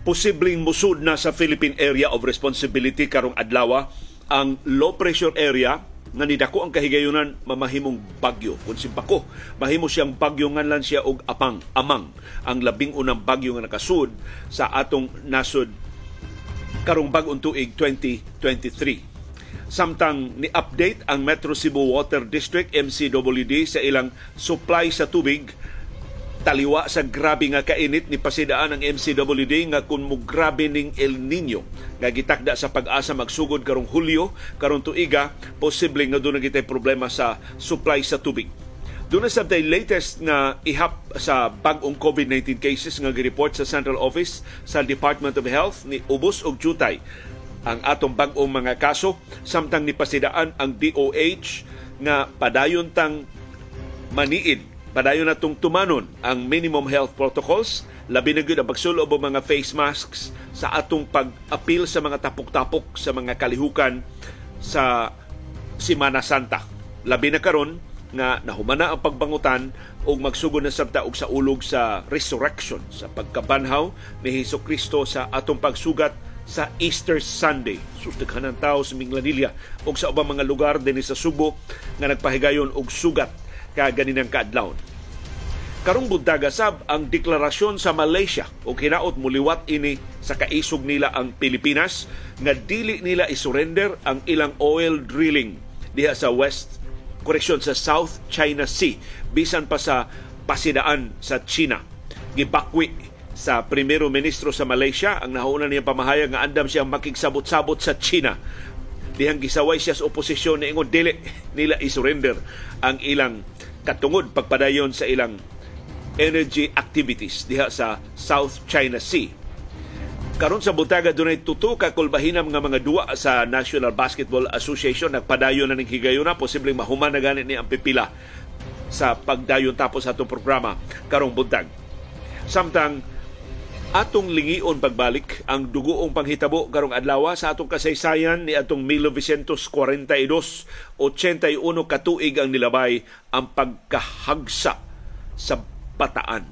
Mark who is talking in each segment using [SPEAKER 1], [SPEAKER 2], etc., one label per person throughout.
[SPEAKER 1] posibleng musud na sa Philippine Area of Responsibility karong adlaw ang low pressure area nga nidako ang kahigayunan mamahimong bagyo. Kun simpako mahimo siyang bagyo nganlan siya og apang amang. Ang labing unang bagyo nga nakasud sa atong nasod karong bag-ong tuig 2023 samtang ni-update ang Metro Cebu Water District MCWD sa ilang supply sa tubig taliwa sa grabe nga kainit ni pasidaan ang MCWD nga kun mo grabe ning El Nino nga gitakda sa pag-asa magsugod karong Hulyo karong tuiga posible nga doon gitay problema sa supply sa tubig. Doon sa the latest nga ihap sa bag-ong COVID-19 cases nga gi-report sa Central Office sa Department of Health ni ubos og jutay ang atong bag-ong mga kaso samtang ni pasidaan ang DOH nga padayon tang maniid Padayon natong tumanon ang minimum health protocols, labi na ang pagsulo og mga face masks sa atong pag-apil sa mga tapok-tapok sa mga kalihukan sa Simana Santa. Labi na karon nga nahumana ang pagbangutan og magsugod na sabta og sa ulog sa resurrection sa pagkabanhaw ni Hesus Kristo sa atong pagsugat sa Easter Sunday. Susdaghan ng tao sa Minglanilla o sa ubang mga lugar din sa Subo nga nagpahigayon og sugat kaganinang kaadlawon. Karong buntaga sab ang deklarasyon sa Malaysia o kinaot muliwat ini sa kaisog nila ang Pilipinas nga dili nila isurrender ang ilang oil drilling diha sa West koreksyon sa South China Sea bisan pa sa pasidaan sa China. Gibakwi sa primero ministro sa Malaysia ang nauna niyang pamahayag nga andam siyang makigsabot-sabot sa China dihang gisaway siya sa oposisyon na ingon dili nila isurrender ang ilang katungod pagpadayon sa ilang energy activities diha sa South China Sea. Karon sa butaga dunay tuto ka kulbahinam nga mga duwa sa National Basketball Association nagpadayon na ning higayuna posibleng mahuman na ganit ni ang pipila sa pagdayon tapos atong programa karong buntag. Samtang atong lingion pagbalik ang dugoong panghitabo karong adlaw sa atong kasaysayan ni atong 1942 81 katuig ang nilabay ang pagkahagsa sa bataan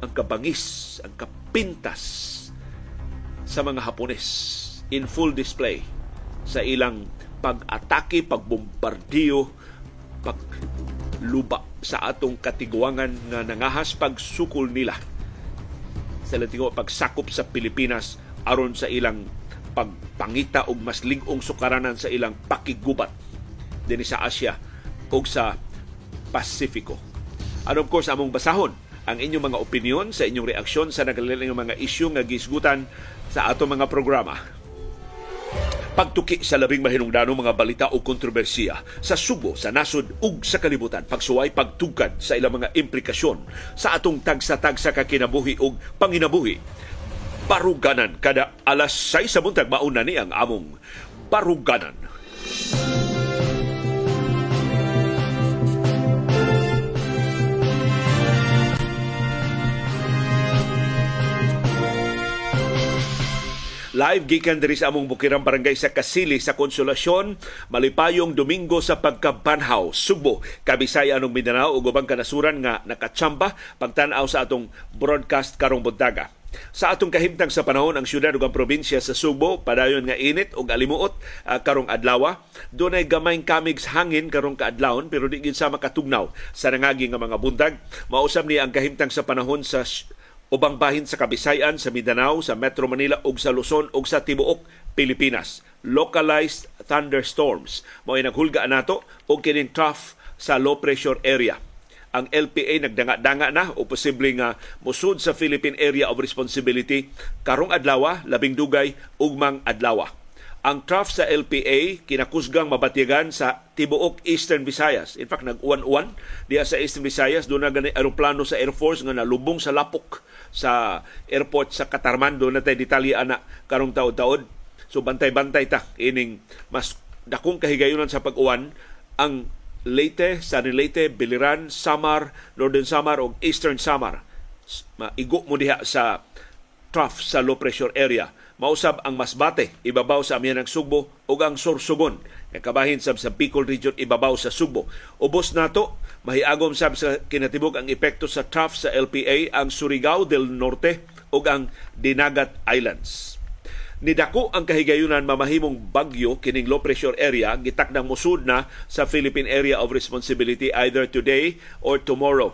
[SPEAKER 1] ang kabangis ang kapintas sa mga Hapones in full display sa ilang pag-atake, pagbombardiyo, pagluba sa atong katiguangan nga nangahas pagsukol nila sa latingo pagsakop sa Pilipinas aron sa ilang pagpangita og mas ling-ong sukaranan sa ilang pakigubat dinhi sa Asia ug sa Pasifiko. And of course, among basahon ang inyong mga opinion sa inyong reaksyon sa nagalilang mga isyu nga gisgutan sa ato mga programa. Pagtuki sa labing mahinungdanong mga balita o kontrobersiya sa Subo, sa nasod ug sa kalibutan. Pagsuway pagtugkad sa ilang mga implikasyon sa atong tagsa-tagsa ka kinabuhi ug panginabuhi. Baruganan kada alas 6 sa buntag mauna ni ang among Baruganan. Baruganan. Live gikan diri sa among bukirang barangay sa Kasili sa Konsolasyon, malipayong Domingo sa pagkabanhaw, Subo, Kabisaya anong Mindanao ug ubang kanasuran nga nakatsamba pagtan-aw sa atong broadcast karong buntaga. Sa atong kahimtang sa panahon ang syudad ug ang probinsya sa Subo padayon nga init ug alimuot uh, karong adlaw. Dunay gamayng kamigs hangin karong kaadlawon pero di gid sa makatugnaw sa nangagi nga mga buntag. Mausab ni ang kahimtang sa panahon sa ubang bahin sa Kabisayan, sa Mindanao, sa Metro Manila ug sa Luzon ug sa tibuok Pilipinas. Localized thunderstorms. Mao naghulga nato og kining trough sa low pressure area. Ang LPA nagdanga-danga na o posible nga musud sa Philippine Area of Responsibility karong adlaw, labing dugay ugmang adlaw. Ang trough sa LPA kinakusgang mabatyagan sa tibuok Eastern Visayas. In fact, nag-uwan-uwan diya sa Eastern Visayas. Doon na gani aeroplano sa Air Force nga nalubong sa lapok sa airport sa Katarman. Doon na tayo detalya na karong taod-taod. So bantay-bantay ta ining mas dakong kahigayunan sa pag-uwan ang Leyte, San Leyte, Biliran, Samar, Northern Samar ug Eastern Samar. Maigo mo diha sa trough sa low pressure area mausab ang Masbate ibabaw sa Amihanang Sugbo ug ang Sorsogon nga kabahin sa Bicol region ibabaw sa Sugbo. Ubos nato mahiagom sab sa kinatibok ang epekto sa trough sa LPA ang Surigao del Norte ug ang Dinagat Islands. Nidako ang kahigayunan mamahimong bagyo kining low pressure area gitakdang musud na sa Philippine Area of Responsibility either today or tomorrow.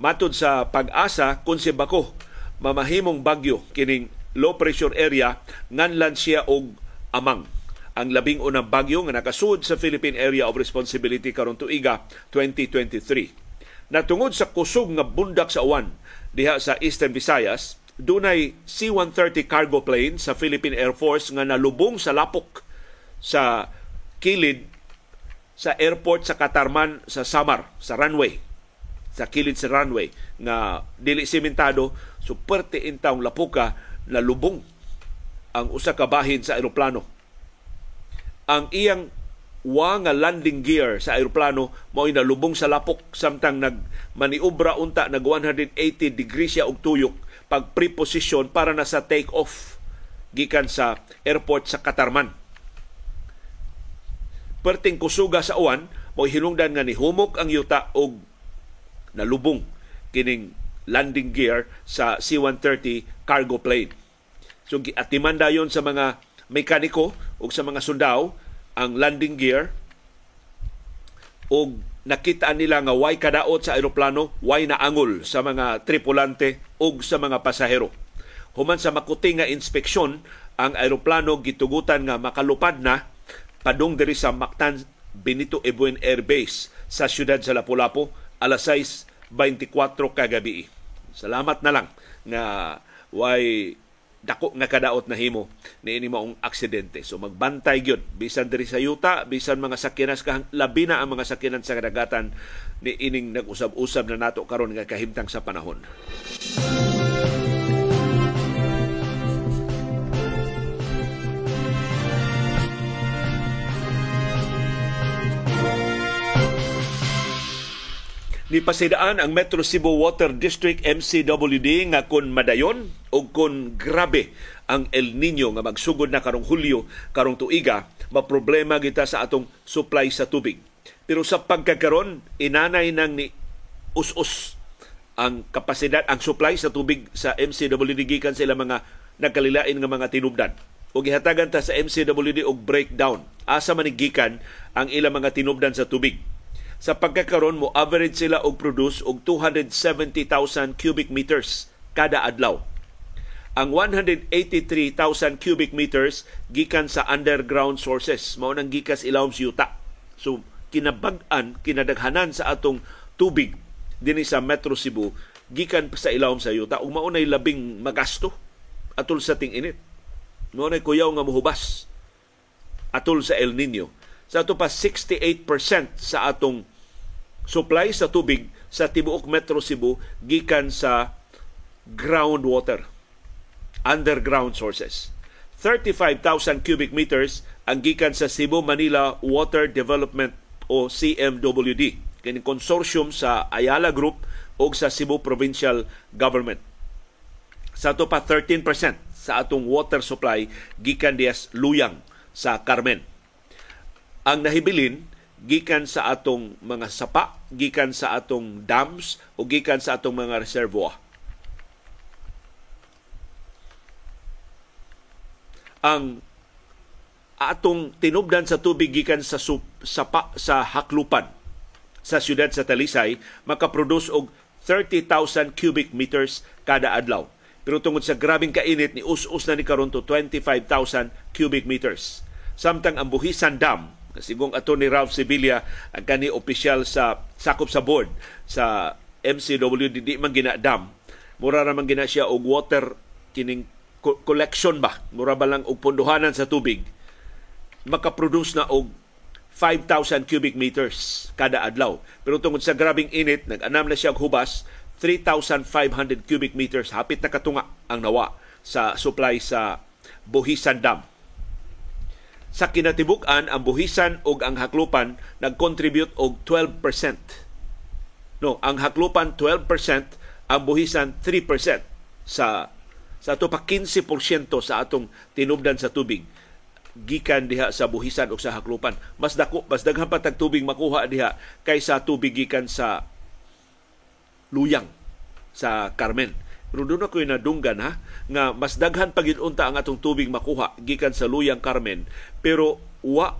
[SPEAKER 1] Matod sa pag-asa kung si Bako mamahimong bagyo kining low pressure area nganlan siya og amang ang labing unang bagyo nga nakasud sa Philippine Area of Responsibility karon tuiga 2023. Natungod sa kusog nga bundak sa uwan diha sa Eastern Visayas, dunay C-130 cargo plane sa Philippine Air Force nga nalubong sa lapok sa kilid sa airport sa Katarman sa Samar, sa runway sa kilid sa runway nga dili simentado superte intawng lapuka na lubong ang usa ka bahin sa eroplano. Ang iyang wa nga landing gear sa eroplano mao nalubong sa lapok samtang nag maniobra unta nag 180 degrees siya og tuyok pag preposition para na sa take off gikan sa airport sa Katarman. Perting kusuga sa uwan, mo hinungdan nga ni humok ang yuta og nalubong kining landing gear sa C-130 cargo plane. So atiman dayon sa mga mekaniko o sa mga sundao ang landing gear og nakita nila nga way kadaot sa eroplano, way naangol sa mga tripulante ug sa mga pasahero. Human sa makuting nga inspeksyon, ang eroplano gitugutan nga makalupad na padung diri sa Mactan Benito Ebuen Air Base sa siyudad sa Lapu-Lapu alas 6:24 kagabi. Salamat na lang nga way dako nga kadaot na himo ni ini maong aksidente. So magbantay gyud bisan diri sa yuta, bisan mga sakyanan sa labi na ang mga sakyanan sa kadagatan ni ining nag-usab-usab na nato karon nga kahimtang sa panahon. Ni pasidaan ang Metro Cebu Water District MCWD nga kun madayon o kun grabe ang El Nino nga magsugod na karong Hulyo karong tuiga maproblema kita sa atong supply sa tubig. Pero sa pagkakaron inanay nang ni us-us ang kapasidad ang supply sa tubig sa MCWD gikan sila mga nagkalilain nga mga tinubdan. O gihatagan ta sa MCWD og breakdown. Asa manigikan ang ilang mga tinubdan sa tubig sa pagkakaroon mo average sila og produce og 270,000 cubic meters kada adlaw. Ang 183,000 cubic meters gikan sa underground sources, mao nang gikas ilawom sa yuta. So kinabag-an, kinadaghanan sa atong tubig dinhi sa Metro Cebu gikan sa ilawom sa yuta ug mao nay labing magasto atol sa ting init. Mao nay kuyaw nga muhubas atol sa El Nino. Sa ato pa 68% sa atong supply sa tubig sa tibuok Metro Cebu gikan sa groundwater, underground sources. 35,000 cubic meters ang gikan sa Cebu Manila Water Development o CMWD kini consortium sa Ayala Group o sa Cebu Provincial Government. Sa ato pa 13% sa atong water supply gikan dias luyang sa Carmen. Ang nahibilin gikan sa atong mga sapa, gikan sa atong dams o gikan sa atong mga reservoir. Ang atong tinubdan sa tubig gikan sa sapa sa haklupan sa siyudad sa Talisay makaproduce og 30,000 cubic meters kada adlaw. Pero tungod sa grabing kainit ni us-us na ni karon to 25,000 cubic meters. Samtang ang Buhisan Dam Sigong ato ni Ralph Sevilla ang kani opisyal sa sakop sa board sa MCWD di man ginadam. Mura ra man gina siya og water kining collection ba? Mura ba lang og pondohanan sa tubig? Makaproduce na og 5,000 cubic meters kada adlaw. Pero tungod sa grabing init, nag-anam na siya og hubas 3,500 cubic meters. Hapit na katunga ang nawa sa supply sa Buhisan Dam sa kinatibuk-an ang buhisan ug ang haklupan nag-contribute og 12%. No, ang haklupan 12%, ang buhisan 3% sa sa ato pa 15% sa atong tinubdan sa tubig gikan diha sa buhisan o sa haklupan. Mas dako, mas daghan pa tag tubig makuha diha kaysa tubig gikan sa luyang sa Carmen. Pero doon ako'y nadunggan ha, nga mas daghan pagid ang atong tubig makuha gikan sa Luyang Carmen, pero wa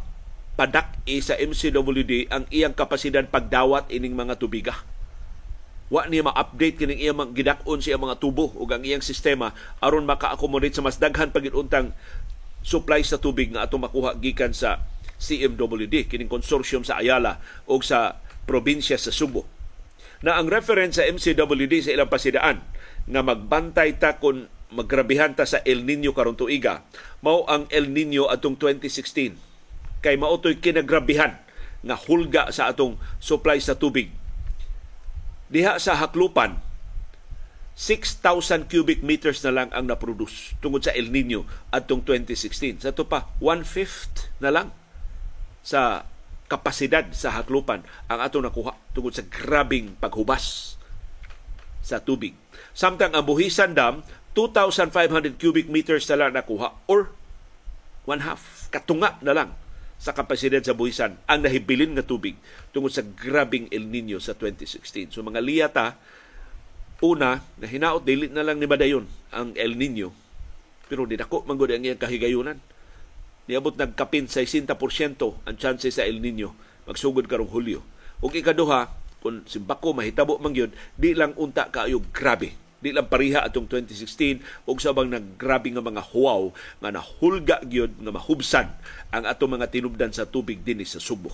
[SPEAKER 1] padak sa MCWD ang iyang kapasidad pagdawat ining mga tubiga. Wa niya ma-update kining iyang gidakon siya mga tubo ug ang iyang sistema aron maka-accommodate sa mas daghan pagid supply sa tubig nga atong makuha gikan sa CMWD kining consortium sa Ayala o sa probinsya sa Subo. Na ang reference sa MCWD sa ilang pasidaan nga magbantay ta kung maggrabihan ta sa El Nino karon tuiga mao ang El Nino atong 2016 kay mao toy kinagrabihan nga hulga sa atong supply sa tubig diha sa haklupan 6,000 cubic meters na lang ang naproduce tungod sa El Nino atong 2016. Sa ito pa, one-fifth na lang sa kapasidad sa haklupan ang ato nakuha tungod sa grabing paghubas sa tubig. Samtang ang Buhisan Dam, 2,500 cubic meters na lang nakuha or one half, katunga na lang sa kapasidad sa buhisan ang nahibilin nga tubig tungod sa grabing El Nino sa 2016. So mga liyata, una, na hinaot dili na lang ni Madayon ang El Nino, pero di dako man ang iyang kahigayunan. Niabot nagkapin sa 60% ang chance sa El Nino magsugod karong Hulyo. Ug ikaduha, kung simbako mahitabo man yun, di lang unta kaayo grabe di lang pariha atong 2016 ug sabang naggrabe nga mga huwaw nga nahulga gyud nga mahubsan ang atong mga tinubdan sa tubig dinhi sa Subo.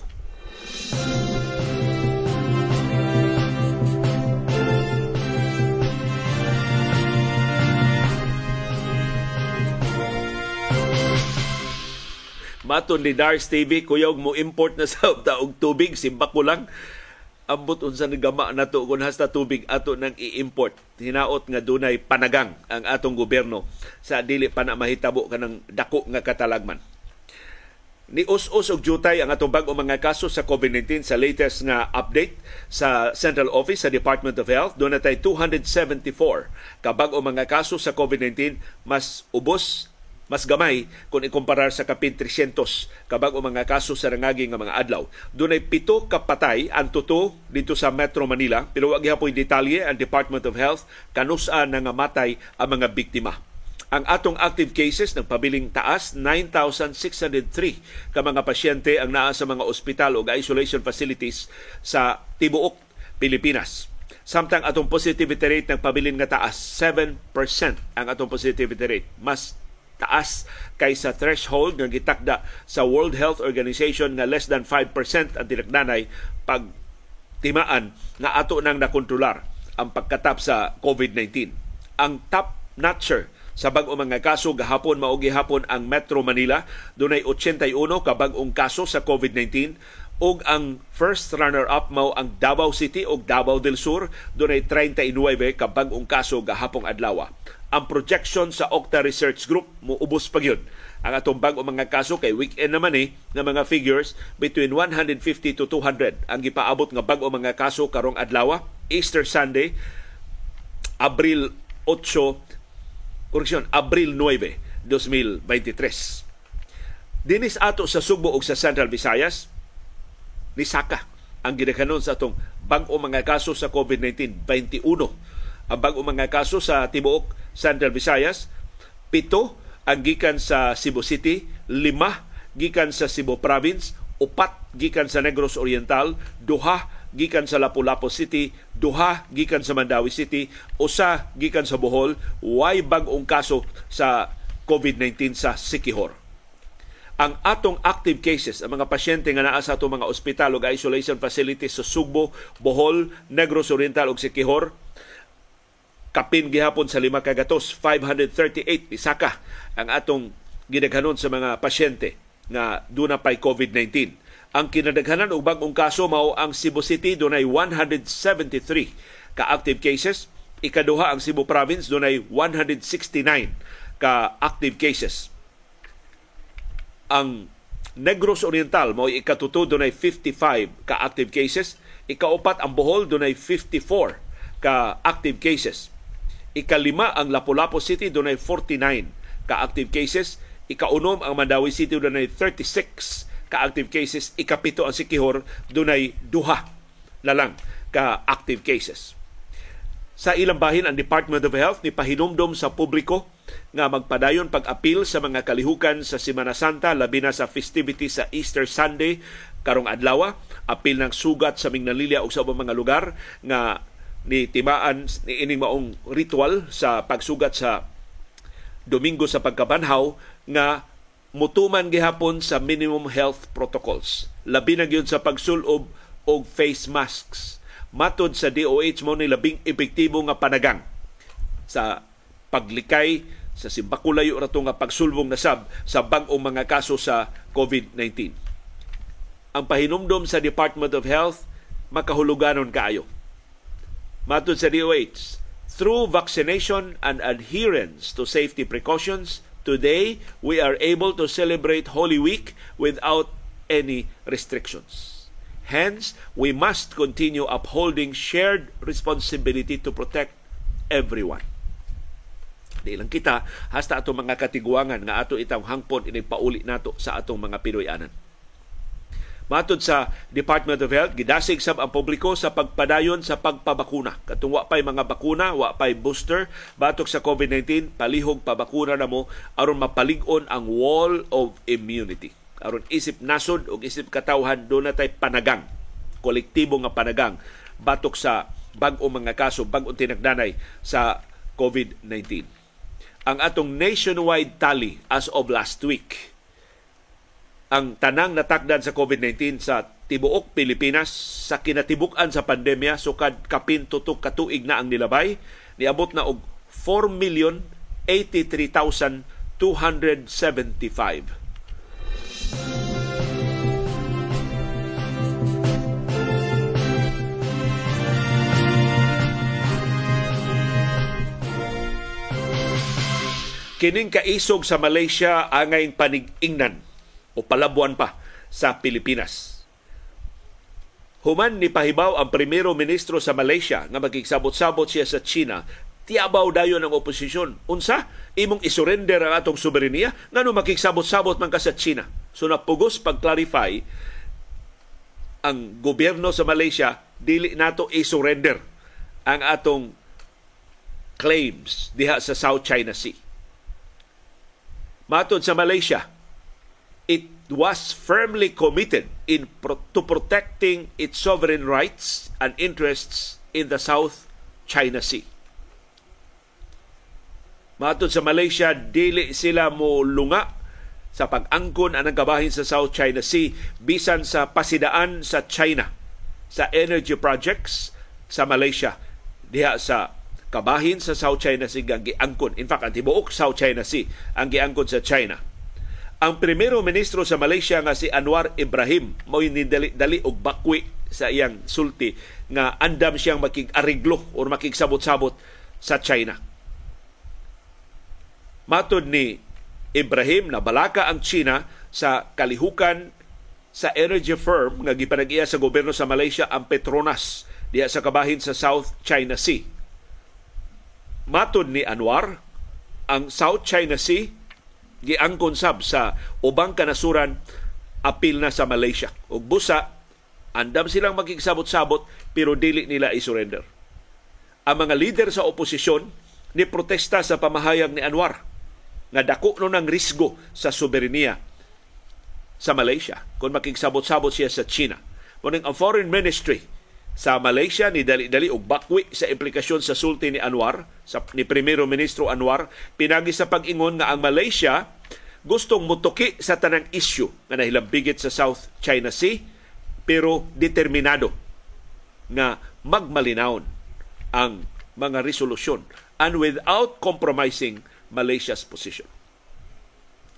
[SPEAKER 1] Maton ni Dars TV, kuyaw mo import na sa taog tubig, simba ko lang ambot unsa ni gama nato kun hasta tubig ato nang i-import. Hinaot nga dunay panagang ang atong gobyerno sa dili pa na mahitabo kanang dako nga katalagman. Ni us-us og jutay ang atong bag-o mga kaso sa COVID-19 sa latest nga update sa Central Office sa Department of Health. Doon natay 274 ka bag-o mga kaso sa COVID-19 mas ubos mas gamay kung ikumparar sa kapin 300 kabag mga kaso sa rangagi nga mga adlaw. Dunay pito ka patay ang tuto dito sa Metro Manila pero wag gyapon detalye ang Department of Health kanusa na nga matay ang mga biktima. Ang atong active cases ng pabiling taas 9,603 ka mga pasyente ang naa sa mga ospital o isolation facilities sa tibuok Pilipinas. Samtang atong positivity rate ng pabiling nga taas 7% ang atong positivity rate. Mas taas kaysa threshold nga gitakda sa World Health Organization nga less than 5% ang tinagdanay pag timaan nga ato nang nakontrolar ang pagkatap sa COVID-19. Ang top notcher sa bag-o mga kaso gahapon mao gihapon ang Metro Manila. Dunay 81 ka bag-ong kaso sa COVID-19 ug ang first runner-up mao ang Davao City ug Davao del Sur. Dunay 39 ka bag-ong kaso gahapong adlaw ang projection sa Octa Research Group. Muubos pa gyud ang atong bag-o mga kaso kay weekend naman eh nga mga figures between 150 to 200 ang gipaabot nga bag-o mga kaso karong adlaw Easter Sunday Abril 8 koreksyon Abril 9 2023 Dinis ato sa Subo ug sa Central Visayas ni Saka ang gidakanon sa atong bag-o mga kaso sa COVID-19 21 ang bag-o mga kaso sa tibuok Central Visayas, pito ang gikan sa Cebu City, lima gikan sa Cebu Province, upat gikan sa Negros Oriental, duha gikan sa Lapu-Lapu City, duha gikan sa Mandawi City, usa gikan sa Bohol, way bag-ong kaso sa COVID-19 sa Sikihor. Ang atong active cases, ang mga pasyente nga naa sa atong mga ospital o isolation facilities sa Sugbo, Bohol, Negros Oriental ug Sikihor, kapin gihapon sa lima kagatos 538 isaka ang atong gidaghanon sa mga pasyente nga duna pay COVID-19 ang kinadaghanan og bag-ong kaso mao ang Cebu City dunay 173 ka active cases ikaduha ang Cebu Province dunay 169 ka active cases. Ang Negros Oriental mao ikatuto dunay 55 ka active cases. Ikaupat ang Bohol dunay 54 ka active cases Ikalima ang Lapu-Lapu City dunay 49 ka active cases. Ikaunom ang Mandawi City dunay 36 ka active cases. Ikapito ang Sikihor dunay duha na lang ka active cases. Sa ilang bahin, ang Department of Health ni pahinumdom sa publiko nga magpadayon pag-apil sa mga kalihukan sa Semana Santa, labi na sa festivity sa Easter Sunday karong adlaw, apil ng sugat sa Mingnalilya o sa ubang mga lugar nga ni timaan ni ining maong ritual sa pagsugat sa Domingo sa pagkabanhaw nga mutuman gihapon sa minimum health protocols. Labi na gyud sa pagsulob og face masks Matod sa DOH mo ni labing epektibo nga panagang sa paglikay sa simbakulayo rato nga pagsulbong na sab sa bag-ong mga kaso sa COVID-19. Ang pahinumdom sa Department of Health makahuluganon kaayo. Matod sa DOH, through vaccination and adherence to safety precautions, today we are able to celebrate Holy Week without any restrictions. Hence, we must continue upholding shared responsibility to protect everyone. Di lang kita, hasta atong mga katiguangan nga ato itang hangpon ini pauli nato sa atong mga Pinoyanan. Matod sa Department of Health, gidasig sab ang publiko sa pagpadayon sa pagpabakuna. Katong wa pay mga bakuna, wa pay booster, batok sa COVID-19, palihog pabakuna na mo aron mapalig-on ang wall of immunity aron isip nasod o isip katawhan do na tay panagang kolektibo nga panagang batok sa bag-o mga kaso bag-ong tinagdanay sa COVID-19. Ang atong nationwide tally as of last week ang tanang natakdan sa COVID-19 sa tibuok Pilipinas. Sa kinatibuk-an sa pandemya sukad kapin tutok katuig na ang nilabay. Niabot na og 4,083,275 Kining kaisog sa Malaysia angay panig-ingnan o palabuan pa sa Pilipinas. Human ni pahibaw ang primero ministro sa Malaysia nga magigsabot-sabot siya sa China tiabaw dayon ang oposisyon. Unsa? Imong isurrender ang atong soberenya ngano makigsabot-sabot man ka sa China. So napugos pag-clarify ang gobyerno sa Malaysia dili nato i-surrender ang atong claims diha sa South China Sea. Matod sa Malaysia, was firmly committed in pro- to protecting its sovereign rights and interests in the South China Sea. Matod sa Malaysia, dili sila mo lunga sa pag-angkon anang kabahin sa South China Sea bisan sa pasidaan sa China sa energy projects sa Malaysia diha sa kabahin sa South China Sea ang giangkon. In fact, ang tibuok South China Sea ang giangkon sa China. Ang primero ministro sa Malaysia nga si Anwar Ibrahim mo ni dali, dali og bakwi sa iyang sulti nga andam siyang makig-ariglo or makigsabot-sabot sa China Matod ni Ibrahim na balaka ang China sa kalihukan sa energy firm nga gipanag-iya sa gobyerno sa Malaysia ang Petronas diya sa kabahin sa South China Sea. Matod ni Anwar, ang South China Sea giangkon sab sa ubang kanasuran apil na sa Malaysia. Ug busa andam silang makigsabot-sabot pero dili nila i-surrender. Ang mga leader sa oposisyon ni protesta sa pamahayag ni Anwar nga dako no ng risgo sa soberenya sa Malaysia kung makigsabot-sabot siya sa China. Muning ang foreign ministry sa Malaysia ni dali-dali og bakwi sa implikasyon sa sulti ni Anwar sa ni Primero Ministro Anwar pinagi sa pag-ingon nga ang Malaysia gustong mutuki sa tanang issue nga nahilambigit sa South China Sea pero determinado nga magmalinawon ang mga resolusyon and without compromising Malaysia's position.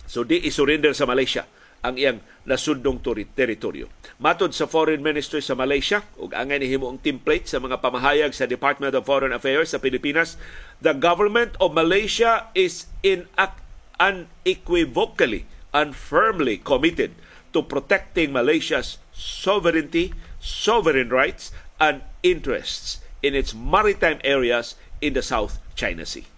[SPEAKER 1] So di isurrender sa Malaysia ang iyang nasundong teritoryo. Matod sa Foreign Ministry sa Malaysia, ug angay ni himo ang template sa mga pamahayag sa Department of Foreign Affairs sa Pilipinas, the government of Malaysia is in unequivocally and firmly committed to protecting Malaysia's sovereignty, sovereign rights, and interests in its maritime areas in the South China Sea.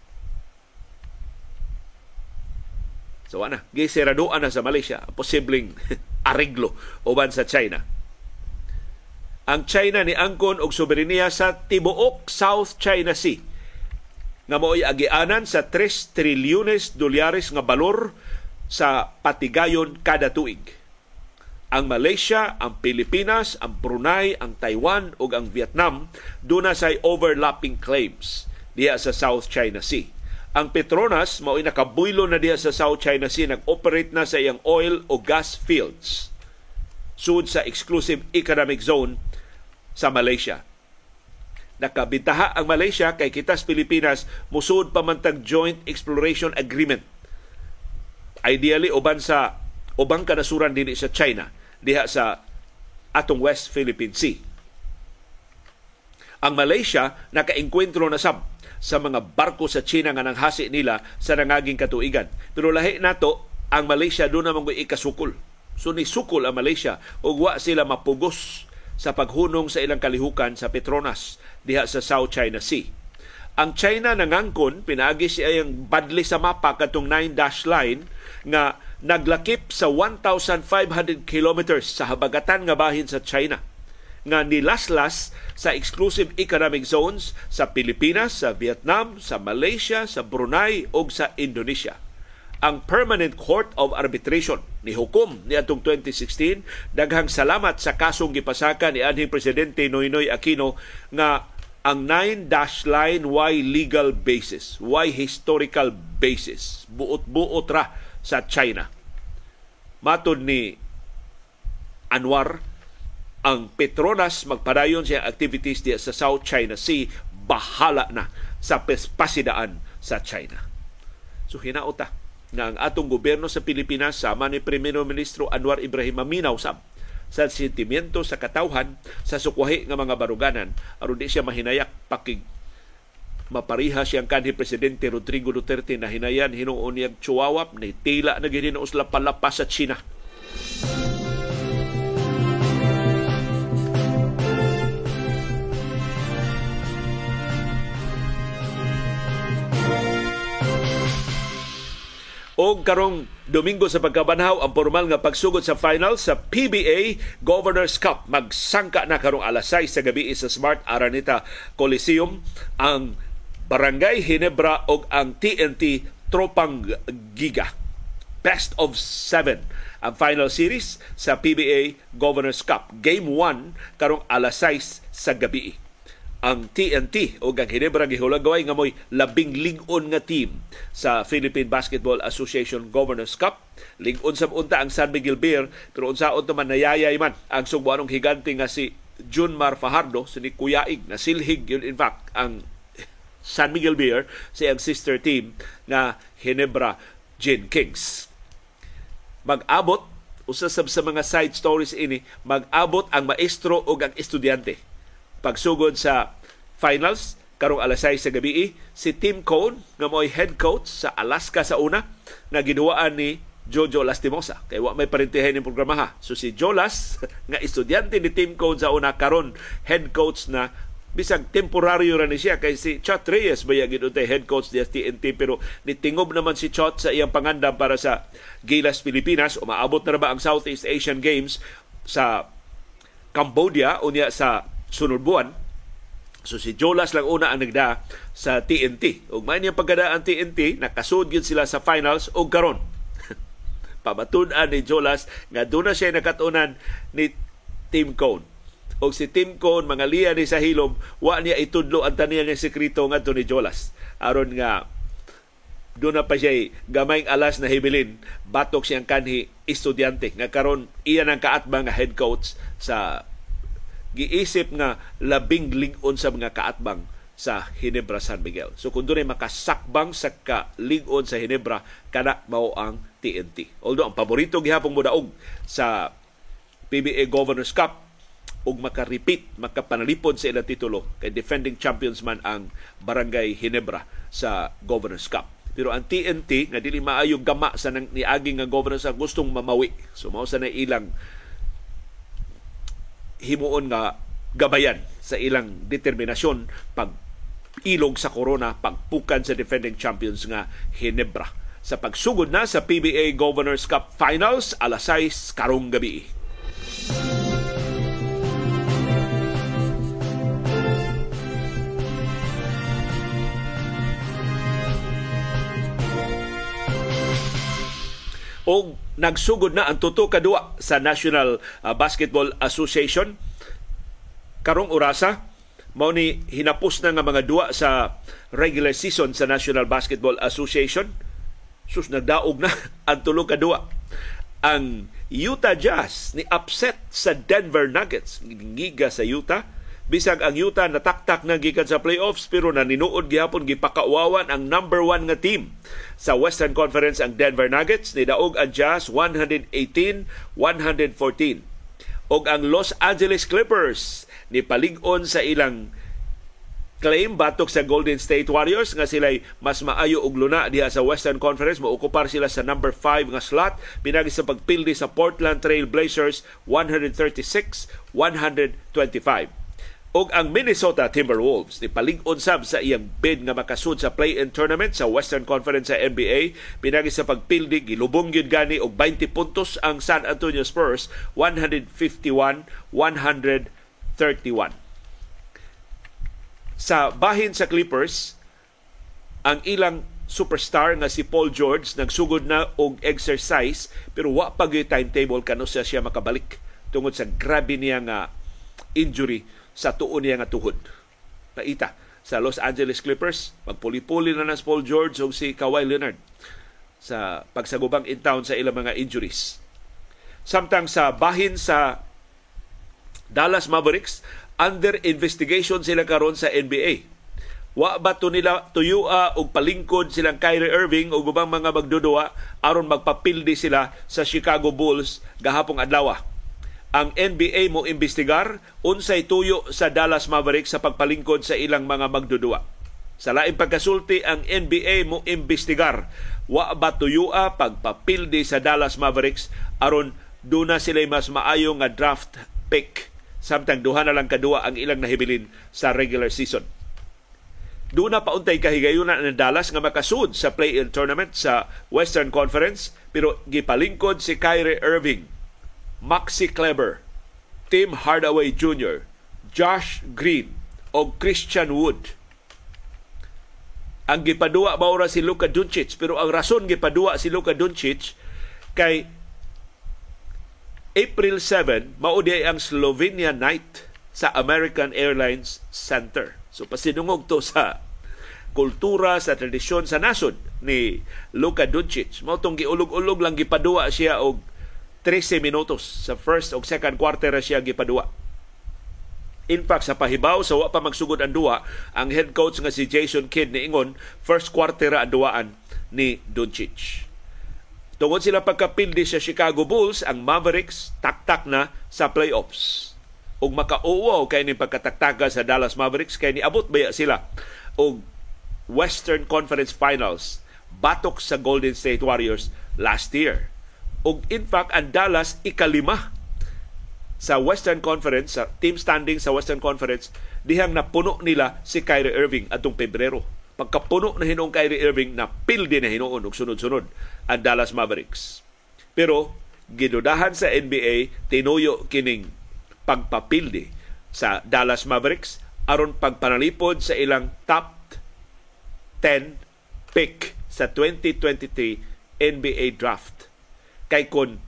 [SPEAKER 1] So ana, gisiraduan na sa Malaysia posibleng ariglo uban sa China. ang China ni angkon og soberenya sa tibuok South China Sea nga mo'y agianan sa 3 trilyones dolyares nga balor sa patigayon kada tuig. Ang Malaysia, ang Pilipinas, ang Brunei, ang Taiwan ug ang Vietnam duna say overlapping claims diha sa South China Sea. Ang Petronas mao'y nakabuylo na diha sa South China Sea nag-operate na sa iyang oil o gas fields sud sa exclusive economic zone sa Malaysia. Nakabitaha ang Malaysia kay kitas Pilipinas musud pa man tag joint exploration agreement. Ideally uban sa ubang kanasuran dinhi sa China diha sa atong West Philippine Sea. Ang Malaysia nakaengkwentro na sab sa mga barko sa China nga nanghasi nila sa nangaging katuigan. Pero lahi nato ang Malaysia doon naman ikasukol. So ni sukol ang Malaysia ug wa sila mapugos sa paghunong sa ilang kalihukan sa Petronas diha sa South China Sea. Ang China nangangkon pinaagi siya yung badli sa mapa katong 9 dash line nga naglakip sa 1,500 kilometers sa habagatan nga bahin sa China nga nilaslas sa exclusive economic zones sa Pilipinas, sa Vietnam, sa Malaysia, sa Brunei ug sa Indonesia. Ang Permanent Court of Arbitration ni hukom ni atong 2016 daghang salamat sa kasong gipasaka ni anhing presidente Noynoy Aquino nga ang 9 dash line why legal basis, why historical basis, buot-buot ra sa China. Matod ni Anwar ang Petronas magpadayon siya activities diya sa South China Sea bahala na sa pasidaan sa China. So hinauta nga ang atong gobyerno sa Pilipinas sama ni Primero Ministro Anwar Ibrahim Aminaw sab sa sentimiento sa katawhan sa sukwahi nga mga baruganan aron di siya mahinayak pakig mapariha siyang kanhi presidente Rodrigo Duterte na hinayan hinuon niyang chuwawap ni tila na gini usla palapas sa China. O karong Domingo sa pagkabanhaw ang formal nga pagsugod sa final sa PBA Governors Cup. Magsangka na karong alas 6 sa gabi sa Smart Araneta Coliseum ang Barangay Hinebra o ang TNT Tropang Giga. Best of seven ang final series sa PBA Governors Cup. Game 1 karong alas 6 sa gabi ang TNT o ang Hinebra gihulagaway nga moy labing lingon nga team sa Philippine Basketball Association Governors Cup. Lingon sa unta ang San Miguel Bear pero unsaon man nayayay man ang sugbuanong higante nga si Junmar Fajardo si ni Kuyaig na silhig yun in fact ang San Miguel Bear sa ang sister team na Hinebra Gin Kings. Mag-abot usa sa mga side stories ini mag-abot ang maestro o ang estudyante pagsugod sa finals karong alas 6 sa gabi si Tim Cone nga mo'y head coach sa Alaska sa una nga ginuwaan ni Jojo Lastimosa. Kay wa may parintihay ni programa ha. So si Jolas nga estudyante ni Tim Cone sa una karon head coach na bisag temporaryo ra ni siya. Kay si Chot Reyes baya gid head coach di TNT pero nitingob naman si Chot sa iyang pangandam para sa Gilas Pilipinas. Umaabot na ba ang Southeast Asian Games sa Cambodia? Unya sa sunod buwan. So si Jolas lang una ang nagda sa TNT. Ug may niyang pagkada ang TNT, nakasud yun sila sa finals o karon. Pamatun-an ni Jolas nga doon na siya nakatunan ni Team Cone. O si Team Cone, mga liya ni sa hilom, wa niya itudlo ang taniya niya sekreto nga ni Jolas. Aron nga doon na pa siya gamayng alas na hibilin batok siyang kanhi estudyante nga karon iyan ang kaatbang nga head coach sa giisip nga labing lingon sa mga kaatbang sa Hinebra San Miguel. So kung doon makasakbang sa kalingon sa Hinebra, kana mao ang TNT. Although ang paborito gihapong mudaog sa PBA Governors Cup ug maka-repeat, makapanalipod sa ilang titulo kay defending champions man ang Barangay Hinebra sa Governors Cup. Pero ang TNT nga dili maayo gama sa nang niagi nga governors ang gustong mamawi. So mao sa na ilang himuon nga gabayan sa ilang determinasyon pag ilog sa corona pagpukan sa defending champions nga Hinebra sa pagsugod na sa PBA Governors Cup Finals alas 6 karong gabi. O nagsugod na ang tuto kadua sa National uh, Basketball Association. Karong orasa mao ni hinapos na nga mga duwa sa regular season sa National Basketball Association. Sus nagdaog na ang tulo ka duwa. Ang Utah Jazz ni upset sa Denver Nuggets. Ngiga sa Utah bisag ang Utah nataktak na gikan sa playoffs pero naninuod gihapon gipakawawan ang number one nga team. Sa Western Conference ang Denver Nuggets ni daog ang Jazz 118-114 og ang Los Angeles Clippers ni palig-on sa ilang claim batok sa Golden State Warriors nga sila mas maayo og luna diha sa Western Conference. Maokupar sila sa number 5 nga slot pinagi sa pagpildi sa Portland Trail Blazers 136-125 og ang Minnesota Timberwolves. Ni palig-on sab sa iyang bid nga makasud sa play-in tournament sa Western Conference sa NBA pinagi sa pagpildi gilubong gyud gani og 20 puntos ang San Antonio Spurs 151-131 sa bahin sa Clippers ang ilang superstar nga si Paul George nagsugod na og exercise pero wa pa gyud timetable kano siya siya makabalik tungod sa grabe niya nga injury sa tuon niya nga tuhod. Paita sa Los Angeles Clippers, magpuli-puli na na Paul George o si Kawhi Leonard sa pagsagubang in town sa ilang mga injuries. Samtang sa bahin sa Dallas Mavericks, under investigation sila karon sa NBA. Wa ba to nila tuyua og palingkod silang Kyrie Irving o ubang mga magdudua aron magpapildi sila sa Chicago Bulls gahapong adlaw ang NBA mo imbestigar unsay tuyo sa Dallas Mavericks sa pagpalingkod sa ilang mga magdudua. Sa laing pagkasulti ang NBA mo imbestigar wa ba tuyua pagpapildi sa Dallas Mavericks aron duna sila mas maayo nga draft pick samtang duha na lang kadua ang ilang nahibilin sa regular season. Doon na pauntay kahigayunan ng Dallas nga makasud sa play-in tournament sa Western Conference pero gipalingkod si Kyrie Irving Maxi Kleber, Tim Hardaway Jr., Josh Green o Christian Wood. Ang gipadua maura si Luka Doncic pero ang rason gipadua si Luka Doncic kay April 7 mao ang Slovenia Night sa American Airlines Center. So pasinungog to sa kultura sa tradisyon sa nasod ni Luka Doncic. Mao tong giulog-ulog lang gipadua siya og 13 minutos sa first o second quarter siya gipadua. In fact, sa pahibaw sa wa pa magsugod ang duwa, ang head coach nga si Jason Kidd ni Ingon, first quarter ang duwaan ni Doncic. Tungod sila pagkapildi sa Chicago Bulls, ang Mavericks taktak na sa playoffs. Ug makauwaw kay ni pagkataktaga sa Dallas Mavericks kay niabot baya sila og Western Conference Finals batok sa Golden State Warriors last year og in fact ang Dallas ikalima sa Western Conference, sa team standing sa Western Conference, dihang napuno nila si Kyrie Irving atong Pebrero. Pagkapuno na hinong Kyrie Irving, na pildi na hinuon og sunod-sunod ang Dallas Mavericks. Pero gidudahan sa NBA, tinuyo kining pagpapildi sa Dallas Mavericks aron pagpanalipod sa ilang top 10 pick sa 2023 NBA draft kay kun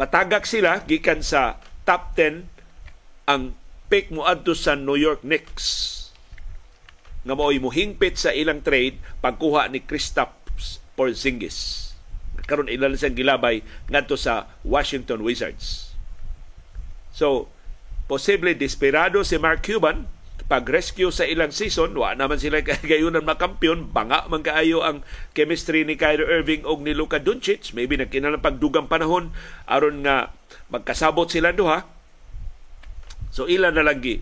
[SPEAKER 1] matagak sila gikan sa top 10 ang pick mo adto sa New York Knicks nga mao'y muhingpit sa ilang trade pagkuha ni Kristaps Porzingis. Karon ilan siyang gilabay ngadto sa Washington Wizards. So, posible desperado si Mark Cuban pag-rescue sa ilang season, wa naman sila kagayunan makampiyon, banga man kaayo ang chemistry ni Kyrie Irving og ni Luka Doncic, maybe nagkinalang pagdugang panahon. Aron nga magkasabot sila duha. So ilan na lang gi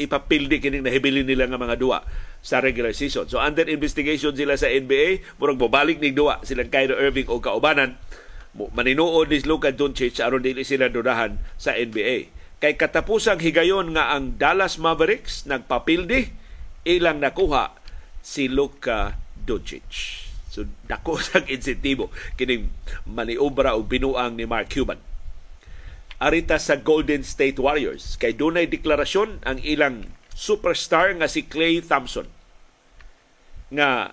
[SPEAKER 1] ipapildi kining nahibilin nila nga mga duwa sa regular season. So under investigation sila sa NBA, murag mobalik ning duwa silang Kyrie Irving o kaubanan. Maninuod ni Luka Doncic aron dili sila dudahan sa NBA kay katapusang higayon nga ang Dallas Mavericks nagpapildi ilang nakuha si Luka Doncic. So dako sang insentibo kining maniobra o binuang ni Mark Cuban. Arita sa Golden State Warriors kay dunay deklarasyon ang ilang superstar nga si Clay Thompson nga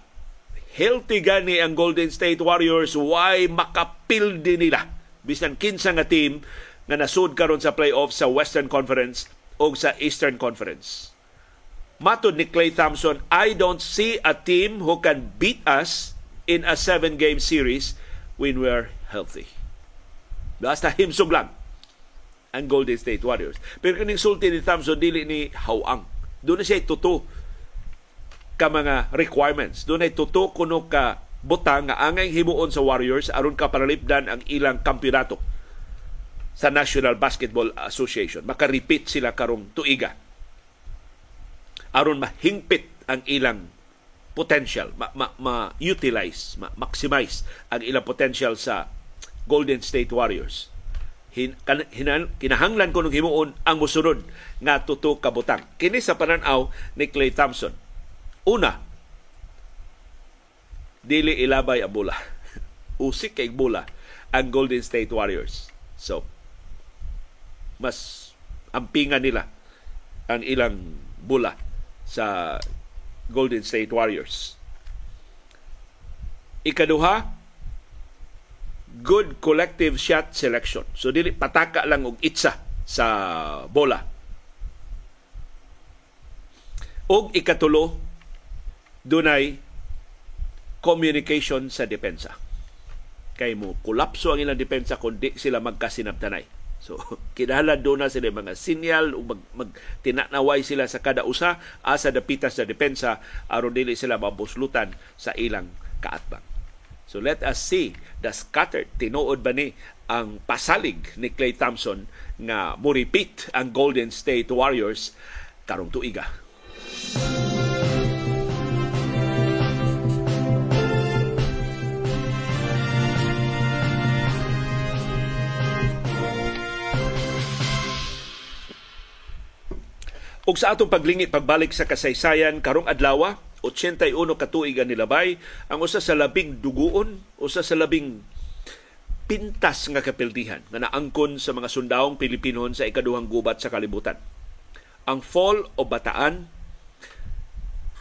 [SPEAKER 1] healthy gani ang Golden State Warriors why makapil din nila bisan kinsa nga team nga nasud karon sa playoff sa Western Conference o sa Eastern Conference. Matod ni Clay Thompson, I don't see a team who can beat us in a seven-game series when we're healthy. Basta himsog lang ang Golden State Warriors. Pero kaning sulti ni Thompson, dili ni hawang. Doon na siya tuto ka mga requirements. Doon ay tuto kuno ka butang nga angay himuon sa Warriors aron ka panalipdan ang ilang kampeonato sa National Basketball Association. Maka-repeat sila karong tuiga. Aron mahingpit ang ilang potential, ma-utilize, ma, ma, maximize ang ilang potential sa Golden State Warriors. Hin, kan, hinan, kinahanglan ko nung himuon ang musunod nga tuto kabutang. Kini sa pananaw ni Clay Thompson. Una, dili ilabay ang bola. Usik kay bola ang Golden State Warriors. So, mas ampingan nila ang ilang bula sa Golden State Warriors. Ikaduha, good collective shot selection. So dili pataka lang og itsa sa bola. Og ikatulo, dunay communication sa depensa. Kay mo kulapso ang ilang depensa kung di sila magkasinabtanay So, kinahanglan doon na sila mga sinyal o mag, mag tinanaway sila sa kada usa asa dapitas sa depensa aron dili sila mabuslutan sa ilang kaatbang. So let us see the scattered tinuod ba ni ang pasalig ni Clay Thompson nga mo repeat ang Golden State Warriors karong tuiga. Música Ug sa atong paglingit pagbalik sa kasaysayan karong adlaw 81 katuig ang nilabay ang usa sa labing duguon, usa sa labing pintas nga kapildihan nga naangkon sa mga sundawong Pilipinon sa ikaduhang gubat sa kalibutan. Ang fall o bataan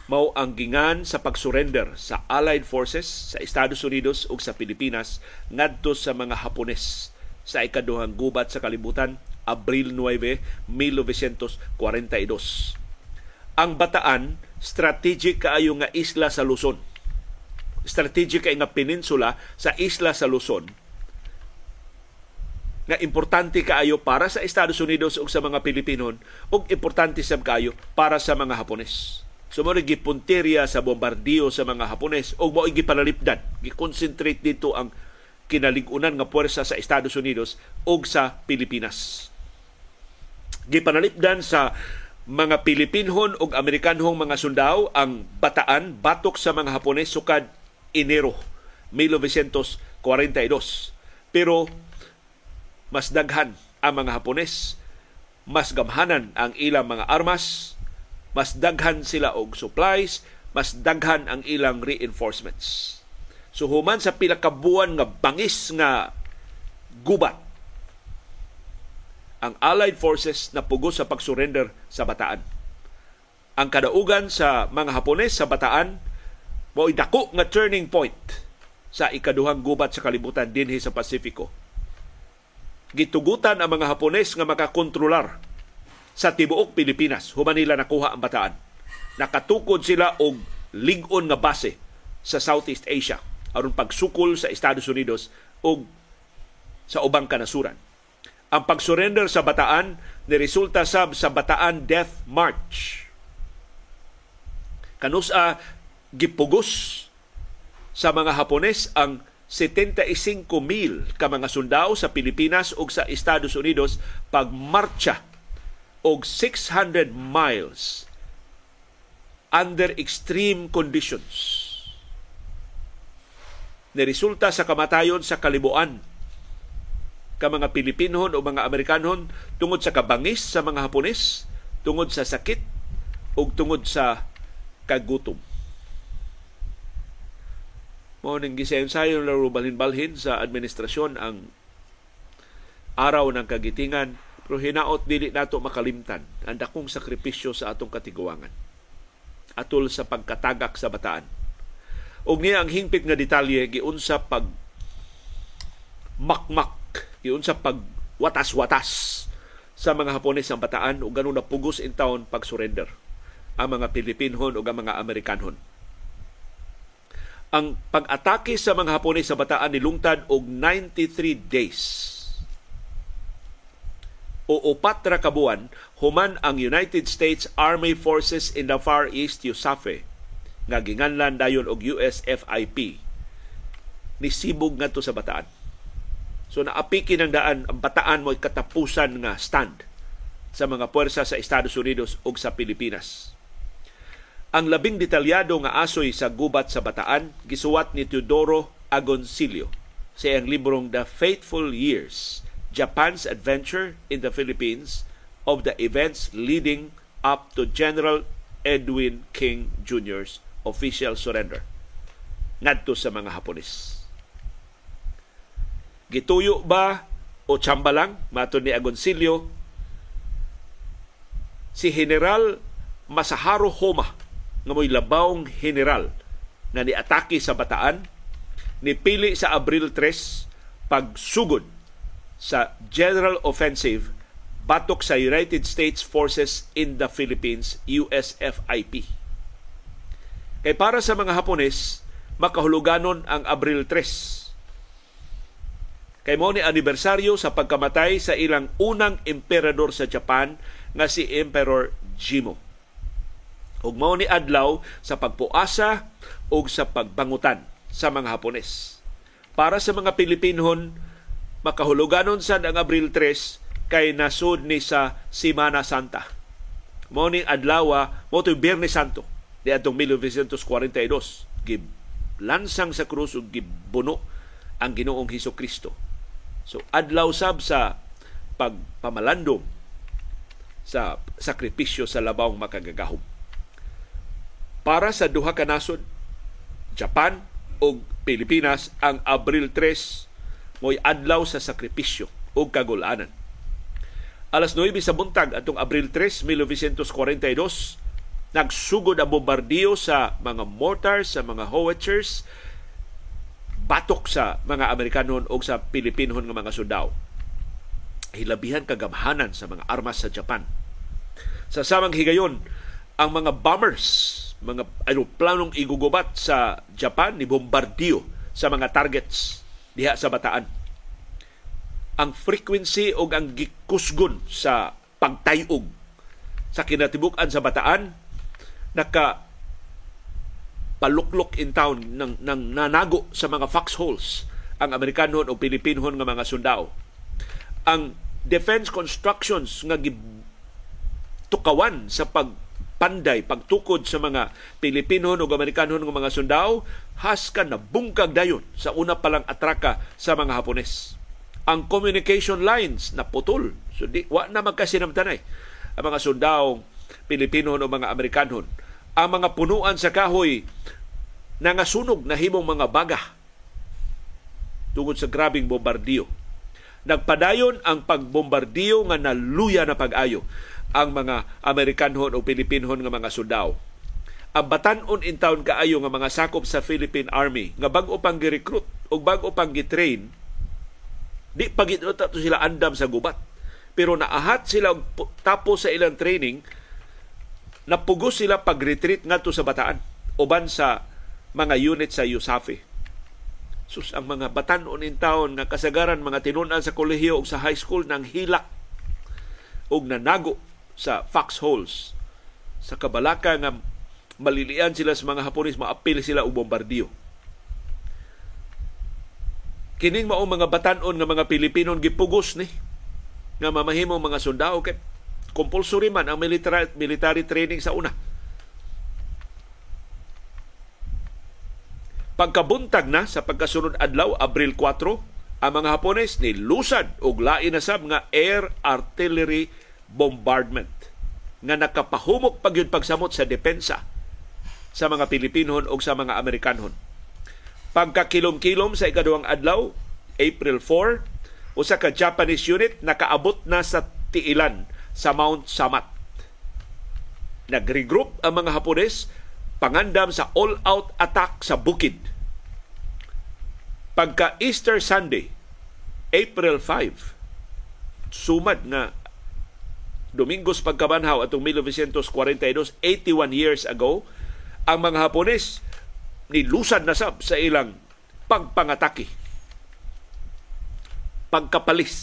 [SPEAKER 1] mao ang gingan sa pagsurrender sa Allied Forces sa Estados Unidos ug sa Pilipinas ngadto sa mga Hapones sa ikaduhang gubat sa kalibutan Abril 9, 1942. Ang Bataan, strategic kaayo nga isla sa Luzon. Strategic kay nga peninsula sa isla sa Luzon nga importante kaayo para sa Estados Unidos ug sa mga Pilipino ug importante sab kaayo para sa mga Hapones. So mo gipunteriya sa bombardiyo sa mga Hapones ug mo gipanalipdan, gi-concentrate dito ang kinalig-unan nga puwersa sa Estados Unidos ug sa Pilipinas gipanalipdan sa mga Pilipinhon ug Amerikanhong mga sundao ang bataan batok sa mga Hapones sukad Enero 1942. Pero mas daghan ang mga Hapones, mas gamhanan ang ilang mga armas, mas daghan sila og supplies, mas daghan ang ilang reinforcements. So human sa pila ka buwan nga bangis nga gubat ang Allied Forces na pugos sa pagsurrender sa Bataan. Ang kadaugan sa mga Hapones sa Bataan mo'y dako nga turning point sa ikaduhang gubat sa kalibutan dinhi sa Pasifiko. Gitugutan ang mga Hapones nga makakontrolar sa tibuok Pilipinas human nila nakuha ang Bataan. Nakatukod sila og ligon nga base sa Southeast Asia aron pagsukol sa Estados Unidos ug sa ubang kanasuran ang pagsurrender sa Bataan ni resulta sab sa Bataan Death March. Kanusa gipugos sa mga Hapones ang 75,000 ka mga sundao sa Pilipinas ug sa Estados Unidos pagmarcha og 600 miles under extreme conditions. Niresulta sa kamatayon sa kalibuan ka mga Pilipinon o mga Amerikanon tungod sa kabangis sa mga Hapones, tungod sa sakit o tungod sa kagutom. Mo ning gisayon-sayon laro balhin-balhin sa administrasyon ang araw ng kagitingan pero hinaot dili nato makalimtan ang dakong sakripisyo sa atong katiguangan atol sa pagkatagak sa bataan Og niya ang hingpit nga detalye giunsa pag makmak, giunsa pag watas-watas sa mga Hapones ang bataan ug ganun napugos in town pag surrender ang mga Pilipinhon ug ang mga Amerikanhon. Ang pag-atake sa mga Hapones sa bataan nilungtad og 93 days. O upat ra kabuan human ang United States Army Forces in the Far East USAFE nga ginganlan dayon og USFIP ni sibog ngadto sa bataan So naapiki ng daan ang bataan mo katapusan nga stand sa mga puwersa sa Estados Unidos ug sa Pilipinas. Ang labing detalyado nga asoy sa gubat sa bataan gisuwat ni Teodoro Agoncillo sa iyang librong The Faithful Years, Japan's Adventure in the Philippines of the events leading up to General Edwin King Jr.'s official surrender ngadto sa mga Hapones Gituyo ba o tsamba lang? Mato ni Agoncillo, si General Masaharo Homa, nga mo'y labawng general na niatake sa Bataan, nipili sa Abril 3 pagsugod sa General Offensive batok sa United States Forces in the Philippines, USFIP. Kay para sa mga Hapones, makahuluganon ang Abril 3 Kay mo ni anibersaryo sa pagkamatay sa ilang unang emperador sa Japan nga si Emperor Jimo. Ug mao ni adlaw sa pagpuasa ug sa pagbangutan sa mga Hapones. Para sa mga Pilipinhon, makahuluganon sad ang Abril 3 kay nasud ni sa Semana Santa. Mao ni adlaw mo to Biyernes Santo di atong 1942 gib lansang sa krus ug gibuno ang Ginoong Hesus Kristo So adlaw sab sa pagpamalandong sa sakripisyo sa labawng makagagahom. Para sa duha ka nasod, Japan ug Pilipinas ang Abril 3 mo'y adlaw sa sakripisyo ug kagulanan. Alas 9 sa buntag atong Abril 3, 1942, nagsugod ang bombardiyo sa mga mortars, sa mga howitzers, batok sa mga Amerikanon o sa Pilipinon nga mga sundao. Hilabihan kagamhanan sa mga armas sa Japan. Sa samang higayon, ang mga bombers, mga aeroplanong igugubat sa Japan ni bombardiyo sa mga targets diha sa Bataan. Ang frequency o ang gikusgon sa pagtayog sa kinatibuk-an sa Bataan naka paluklok in town ng, ng nanago sa mga foxholes ang Amerikanon o Pilipinon nga mga sundao. Ang defense constructions nga tukawan sa pagpanday, pagtukod sa mga Pilipino o Amerikanon nga mga sundao, has ka na bungkag dayon sa una palang atraka sa mga Hapones. Ang communication lines na putol. So di, wa na magkasinamtanay ang mga sundao Pilipino o mga Amerikanon ang mga punuan sa kahoy nangasunog na himong mga baga tungod sa grabing bombardiyo. Nagpadayon ang pagbombardiyo nga naluya na pag-ayo ang mga Amerikanhon o Pilipinhon nga mga sundao. Ang batanon in town kaayo nga mga sakop sa Philippine Army nga bag-o pang gi-recruit o bag-o pang gi-train di pagit to sila andam sa gubat. Pero naahat sila tapos sa ilang training napugos sila pag-retreat ngadto sa bataan uban sa mga unit sa USAFE. Sus ang mga batanon in town nga kasagaran mga tinunan sa kolehiyo o sa high school nang hilak og nanago sa foxholes sa kabalaka nga malilian sila sa mga Hapones maapil sila og bombardiyo. Kining mao mga batanon nga mga Pilipino gipugos ni nga mamahimong mga sundao kay compulsory man ang military, military training sa una. Pagkabuntag na sa pagkasunod adlaw, Abril 4, ang mga Hapones ni lusad og lain na sab nga air artillery bombardment nga nakapahumok pagyud pagsamot sa depensa sa mga Pilipinon o sa mga Amerikanhon. Pagkakilom-kilom sa ikaduhang adlaw, April 4, usa ka Japanese unit nakaabot na sa tiilan sa Mount Samat. Nag-regroup ang mga Hapones pangandam sa all-out attack sa bukid. Pagka Easter Sunday, April 5, sumad nga Domingos pagkabanhaw atong 1942, 81 years ago, ang mga Hapones nilusad na sab sa ilang pagpangatake. Pagkapalis,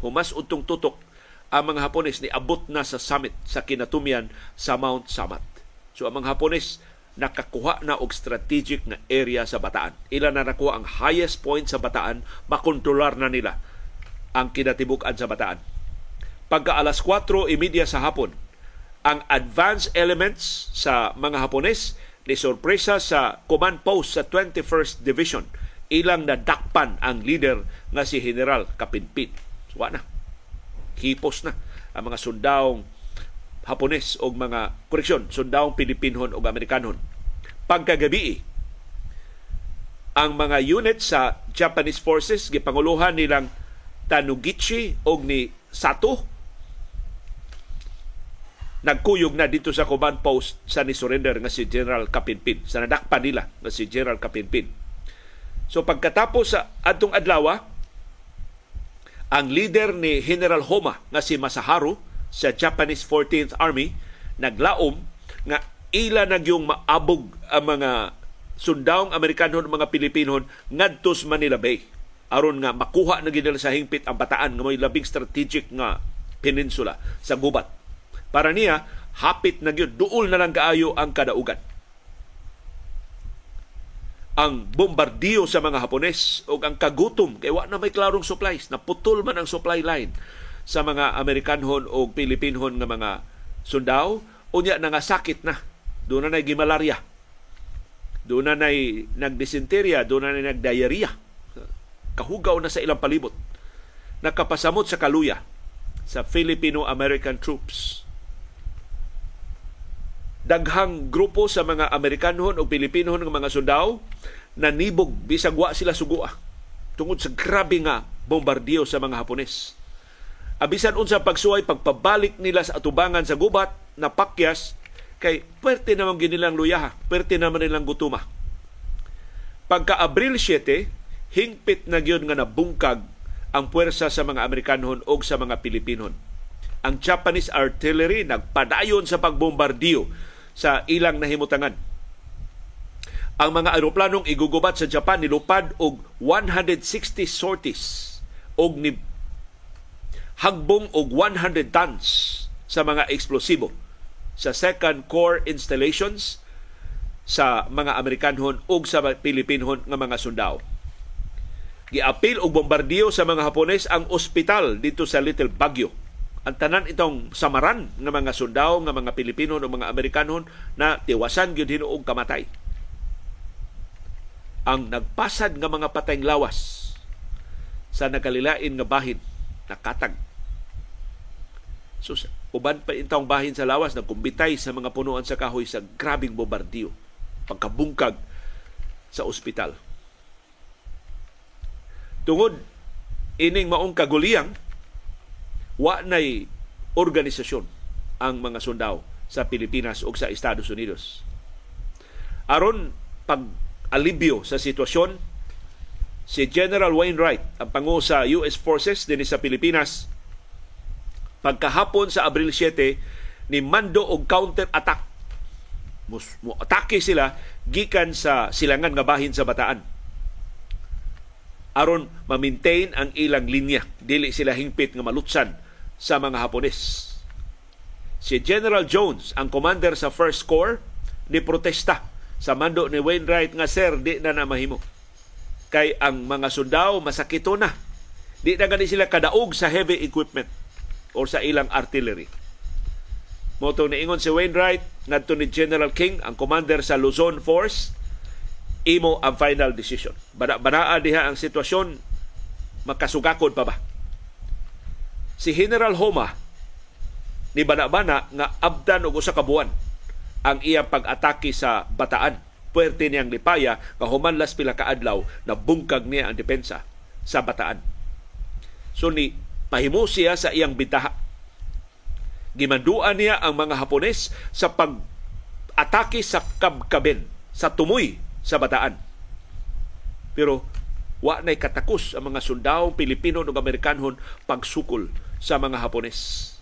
[SPEAKER 1] humas utong tutok ang mga Hapones ni abot na sa summit sa kinatumian sa Mount Samat. So ang mga Hapones nakakuha na og strategic na area sa Bataan. Ila na nakuha ang highest point sa Bataan, makontrolar na nila ang kinatibuk-an sa Bataan pagka alas 4.30 sa hapon ang advanced elements sa mga Hapones ni sorpresa sa command post sa 21st Division ilang nadakpan ang leader nga si General Kapinpin. So, na. Hipos na ang mga sundawong Hapones o mga, koreksyon, sundawong Pilipinhon o Amerikanon. Pagkagabi, ang mga unit sa Japanese forces gipanguluhan nilang Tanugichi o ni Sato nagkuyog na dito sa command post sa ni surrender nga si General Kapinpin. Sa nadakpan nila nga si General Kapinpin. So pagkatapos sa adtong adlaw, ang leader ni General Homa nga si Masaharu sa Japanese 14th Army naglaom nga ila nagyong maabog ang mga sundawong Amerikanon mga Pilipinon ngadto sa Manila Bay aron nga makuha na gid sa hingpit ang bataan nga may labing strategic nga peninsula sa gubat para niya, hapit na gyud duol na lang kaayo ang kadaugan. Ang bombardiyo sa mga Hapones o ang kagutom kay wa na may klarong supplies, naputol man ang supply line sa mga Amerikanhon o Pilipinhon nga mga sundao, unya na nga sakit na. Doon na na gimalarya. Doon na na nagdysenteria, doon na na nagdiarrhea. Kahugaw na sa ilang palibot. Nakapasamot sa kaluya sa Filipino-American troops daghang grupo sa mga Amerikanhon o Pilipinhon ng mga sundao na nibog bisag wa sila sugua tungod sa grabe nga bombardiyo sa mga Hapones. Abisan unsa pagsuway pagpabalik nila sa atubangan sa gubat na pakyas kay pwerte naman ginilang luyaha, pwerte naman nilang gutuma. Pagka Abril 7, hingpit na gyud nga nabungkag ang puwersa sa mga Amerikanhon o sa mga Pilipinon. Ang Japanese artillery nagpadayon sa pagbombardiyo sa ilang nahimutangan. Ang mga aeroplanong igugubat sa Japan nilupad og 160 sorties og ni hagbong og 100 tons sa mga eksplosibo sa Second Corps installations sa mga Amerikanhon ug sa Pilipinhon nga mga sundao. Giapil og bombardiyo sa mga Hapones ang ospital dito sa Little Baguio ang tanan itong samaran ng mga sundao ng mga Pilipino ng mga Amerikanon na tiwasan gyud hinuog kamatay. Ang nagpasad nga mga patayng lawas sa nagkalilain nga bahin nakatag. So, uban pa intawng bahin sa lawas nagkumbitay sa mga punuan sa kahoy sa grabing bombardiyo pagkabungkag sa ospital. Tungod ining maong kaguliyang wa nay organisasyon ang mga sundao sa Pilipinas o sa Estados Unidos. Aron pag alibyo sa sitwasyon, si General Wainwright, ang pangu sa US Forces din sa Pilipinas, pagkahapon sa Abril 7, ni mando og counter-attack. Mo atake sila gikan sa silangan nga bahin sa Bataan aron ma-maintain ang ilang linya dili sila hingpit nga malutsan sa mga Hapones. Si General Jones, ang commander sa First Corps, ni protesta sa mando ni Wainwright nga sir di na na mahimo. Kay ang mga sundao masakito na. Di na gani sila kadaog sa heavy equipment or sa ilang artillery. Moto ni ingon si Wainwright ngadto ni General King ang commander sa Luzon Force imo ang final decision. Bana-banaa diha ang sitwasyon makasugakod pa ba? Si General Homa ni Banabana nga abdan og usa ka ang iyang pag-atake sa Bataan. Puwerte niyang lipaya nga humanlas pila ka adlaw na bungkag niya ang depensa sa Bataan. So ni pahimo siya sa iyang bitaha. Gimanduan niya ang mga Hapones sa pag atake sa kabkaben, sa tumoy sa bataan. Pero wa nay katakos ang mga sundao Pilipino ug Amerikanhon pagsukol sa mga Hapones.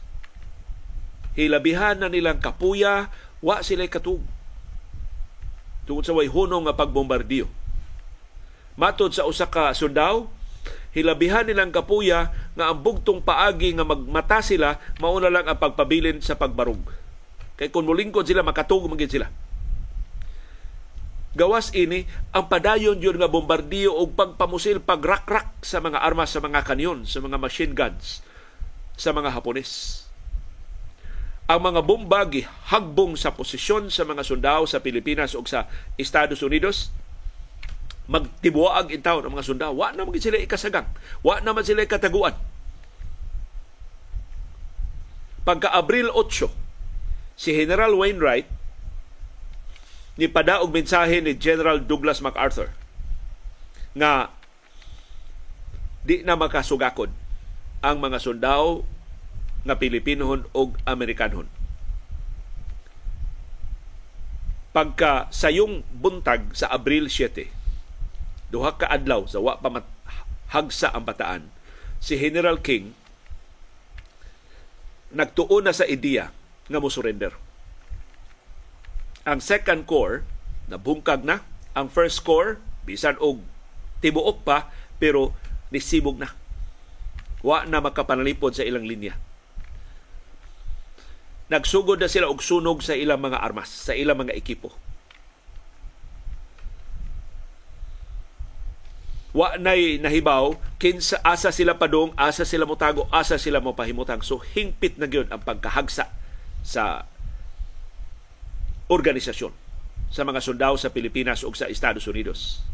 [SPEAKER 1] Hilabihan na nilang kapuya, wa sila katug. Tungod sa way hunong nga pagbombardiyo. Matod sa usa ka sundao, hilabihan nilang kapuya nga ang bugtong paagi nga magmata sila mauna lang ang pagpabilin sa pagbarug. Kay kung mulingkod sila makatug magid sila. Gawas ini ang padayon yun nga bombardiyo o pagpamusil, pagrakrak sa mga armas, sa mga kanyon, sa mga machine guns sa mga Hapones. Ang mga bomba gihagbong sa posisyon sa mga sundao sa Pilipinas o sa Estados Unidos magtibuag in town ang mga sundao. Wa na magin sila ikasagang. Wa na man sila ikataguan. Pagka Abril 8, si General Wainwright ni padaog mensahe ni General Douglas MacArthur nga di na makasugakod ang mga sundao nga Pilipinohon o Amerikanhon. Pagka sayong buntag sa Abril 7, duha ka adlaw sa wa pa hagsa ang bataan si General King nagtuon na sa ideya nga mo surrender ang second corps nabungkag na ang first corps bisan og tibuok pa pero nisibog na wa na makapanalipod sa ilang linya. Nagsugod na sila og sunog sa ilang mga armas sa ilang mga ekipo. Wa nay nahibaw kinsa asa sila padong asa sila motago asa sila mo pahimutang so hingpit na gyud ang pagkahagsa sa organisasyon sa mga sundao sa Pilipinas ug sa Estados Unidos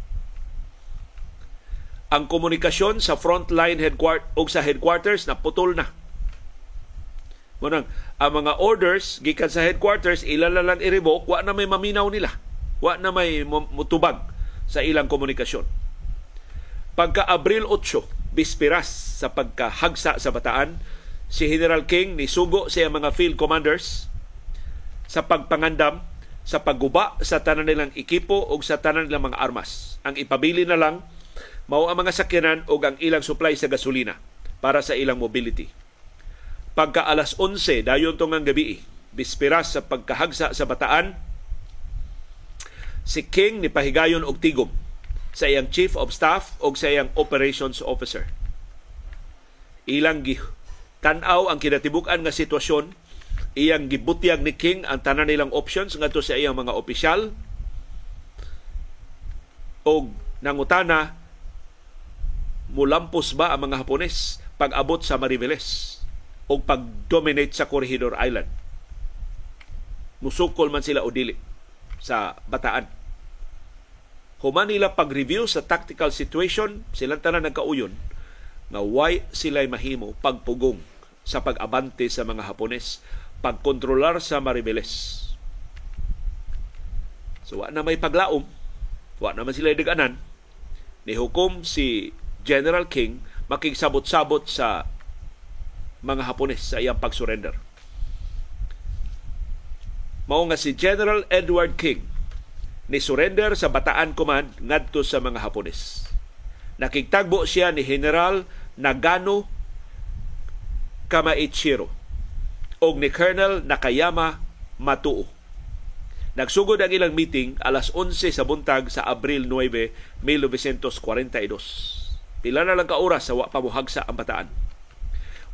[SPEAKER 1] ang komunikasyon sa frontline headquarters ug sa headquarters na putol na. Munang, ang mga orders gikan sa headquarters ilalalan i-revoke wa na may maminaw nila. Wa na may mutubag sa ilang komunikasyon. Pagka Abril 8, bispiras sa pagkahagsa sa Bataan, si General King ni sugo siya mga field commanders sa pagpangandam sa pagguba sa tanan nilang ekipo o sa tanan nilang mga armas. Ang ipabili na lang mao ang mga sakyanan o ang ilang supply sa gasolina para sa ilang mobility. Pagka alas 11 dayon tong ang gabi, bispiras sa pagkahagsa sa Bataan, si King ni pahigayon og tigom sa iyang chief of staff o sa iyang operations officer. Ilang gi tanaw ang kinatibuk-an nga sitwasyon, iyang gibutyag ni King ang tanan nilang options ngadto sa iyang mga opisyal og nangutana mulampos ba ang mga Hapones pag-abot sa Mariveles o pag-dominate sa Corregidor Island. Musukol man sila o dili sa Bataan human nila pag-review sa tactical situation, silang tanan nagkauyon nga why sila mahimo pagpugong sa pag-abante sa mga Hapones, pagkontrolar sa Maribeles. So wa na may paglaom, wa naman sila daganan, ni hukom si General King makigsabot-sabot sa mga Hapones sa iyang pag-surrender. Mao nga si General Edward King ni surrender sa Bataan Command ngadto sa mga Hapones. Nakigtagbo siya ni General Nagano Kamaichiro o ni Colonel Nakayama Matuo. Nagsugod ang ilang meeting alas 11 sa buntag sa Abril 9, 1942. Pila na lang ka oras sa wa pamuhagsa ang Bataan.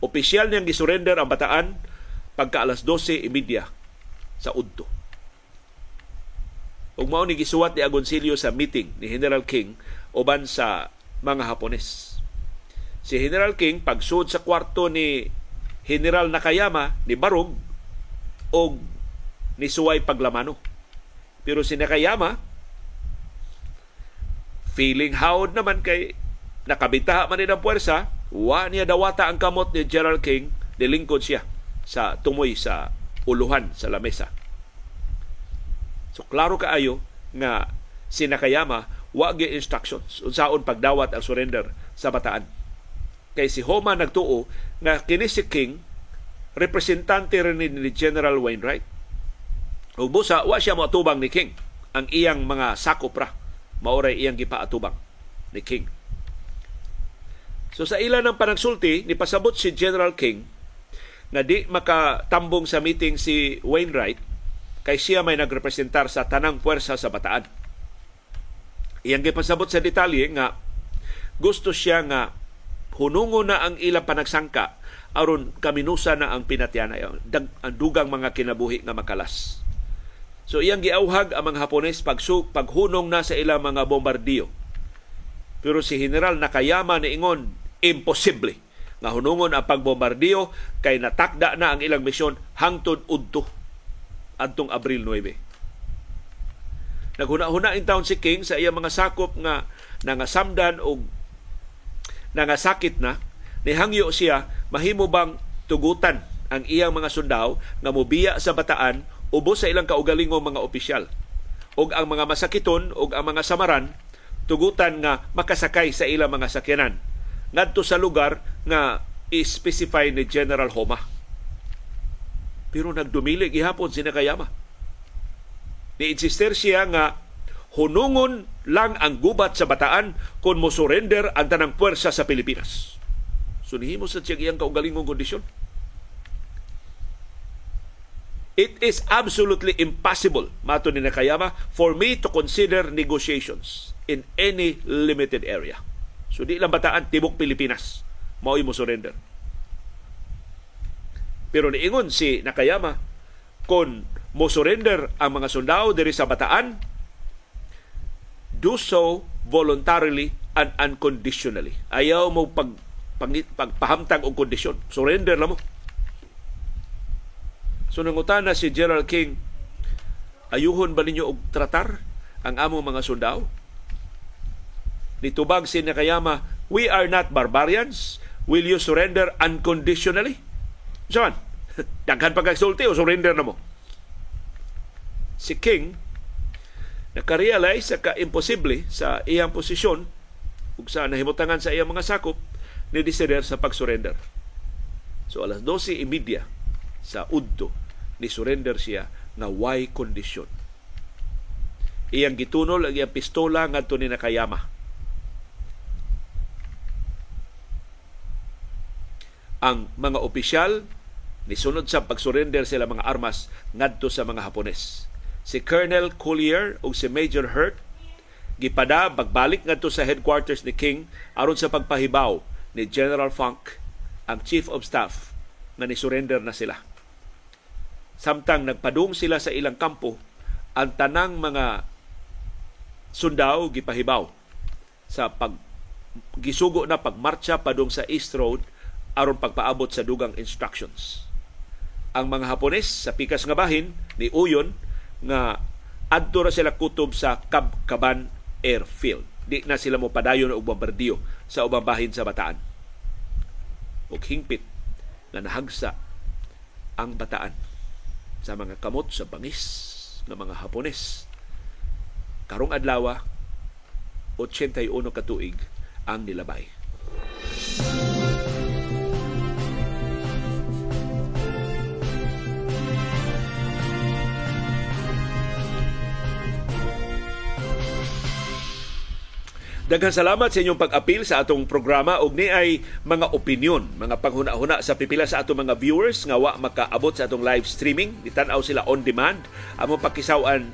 [SPEAKER 1] Opisyal niyang gisurrender ang Bataan pagka alas 12.30 sa Udto. Ug mao ni gisuwat ni Agoncillo sa meeting ni General King uban sa mga Hapones. Si General King pagsud sa kwarto ni General Nakayama ni Barog og ni Suway Paglamano. Pero si Nakayama feeling howd naman kay nakabitaha man ang puwersa, wa niya dawata ang kamot ni General King, dilingkod siya sa tumoy sa uluhan sa lamesa. So klaro kaayo nga si Nakayama wa gi instructions unsaon pagdawat ang surrender sa bataan. Kay si Homa nagtuo nga kini si King representante rin ni General Wainwright ug busa wa siya moatubang ni King ang iyang mga sakop ra maoray iyang gipaatubang ni King So sa ilan ng panagsulti, ni pasabot si General King na di makatambong sa meeting si Wainwright kay siya may nagrepresentar sa tanang puwersa sa bataan. Iyang gipasabot sa detalye nga gusto siya nga hunungo na ang ilang panagsangka aron kaminusa na ang pinatyan dag, ang dugang mga kinabuhi nga makalas. So iyang giauhag ang mga Hapones pagsu, paghunong na sa ilang mga bombardiyo. Pero si General Nakayama ni Ingon imposible. Nga hunungon ang pagbombardiyo kay natakda na ang ilang misyon hangtod udto adtong Abril 9. Naghuna-huna in town si King sa iyang mga sakop nga nangasamdan og nangasakit na. Nihangyo siya mahimo bang tugutan ang iyang mga sundao nga mobiya sa bataan ubos sa ilang kaugalingong mga opisyal. Ug ang mga masakiton ug ang mga samaran tugutan nga makasakay sa ilang mga sakyanan ngadto sa lugar nga i-specify ni General Homa. Pero nagdumili gihapon si Nakayama. Ni-insister siya nga hunungon lang ang gubat sa bataan kung mo surrender ang tanang puwersa sa Pilipinas. Sunihimo sa siya iyang kaugalingong kondisyon. It is absolutely impossible, mato ni Nakayama, for me to consider negotiations in any limited area. So di lang bataan tibok Pilipinas mao mo surrender. Pero niingon si Nakayama kon mo surrender ang mga sundao diri sa bataan do so voluntarily and unconditionally. Ayaw mo pag, pag pagpahamtang og kondisyon. Surrender lang mo. So nangutana si General King, ayuhon ba ninyo og tratar ang among mga sundao? Nitubag si Nakayama, we are not barbarians. Will you surrender unconditionally? Saan? Daghan pagkagsulti o surrender na mo? Si King, nakarealize sa ka-imposible sa iyang posisyon ug sa nahimutangan sa iyang mga sakop ni desider sa pag-surrender. So alas 12.30 sa udto ni surrender siya na why condition. Iyang gitunol ang iyang pistola ngadto ni Nakayama ang mga opisyal nisunod sa pagsurrender sila mga armas ngadto sa mga Hapones. Si Colonel Collier ug si Major Hurt gipada pagbalik ngadto sa headquarters ni King aron sa pagpahibaw ni General Funk ang Chief of Staff nga ni-surrender na sila. Samtang nagpadung sila sa ilang kampo, ang tanang mga sundao gipahibaw sa pag gisugo na pagmarcha padung sa East Road aron pagpaabot sa dugang instructions. Ang mga Hapones sa pikas nga bahin ni Uyon nga adto ra sila kutob sa Kabkaban Airfield. Di na sila mo padayon og bombardiyo sa ubang bahin sa Bataan. Ug hingpit na nahagsa ang Bataan sa mga kamot sa bangis ng mga Hapones. Karong adlaw 81 ka tuig ang nilabay. Daghang salamat sa inyong pag-apil sa atong programa ug ni ay mga opinion, mga panghuna-huna sa pipila sa atong mga viewers nga wa makaabot sa atong live streaming, bitan-aw sila on demand. Amo pakisawan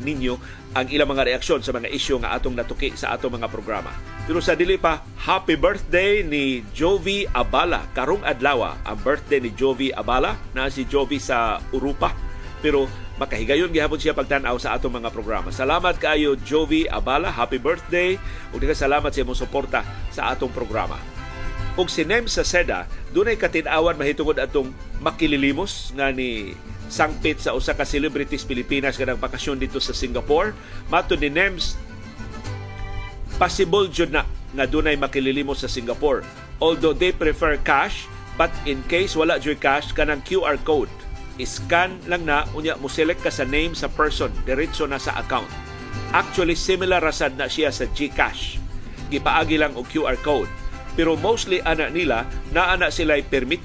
[SPEAKER 1] ninyo ang ilang mga reaksyon sa mga isyu nga atong natuki sa atong mga programa. Pero sa dili pa, happy birthday ni Jovi Abala. Karong adlaw ang birthday ni Jovi Abala na si Jovi sa Europa. Pero makahigayon gihapon siya pagtan-aw sa atong mga programa. Salamat kaayo Jovi Abala, happy birthday ug diha salamat sa imong suporta sa atong programa. Ug si Nem sa Seda, dunay katin-awan mahitungod atong makililimos nga ni sangpit sa usa ka celebrities Pilipinas kanang bakasyon dito sa Singapore. Mato ni Nems possible jud na nga dunay makililimos sa Singapore. Although they prefer cash, but in case wala jud cash kanang QR code scan lang na unya mo select ka sa name sa person diretso na sa account actually similar rasad na siya sa GCash gipaagi lang og QR code pero mostly ana nila na ana sila permit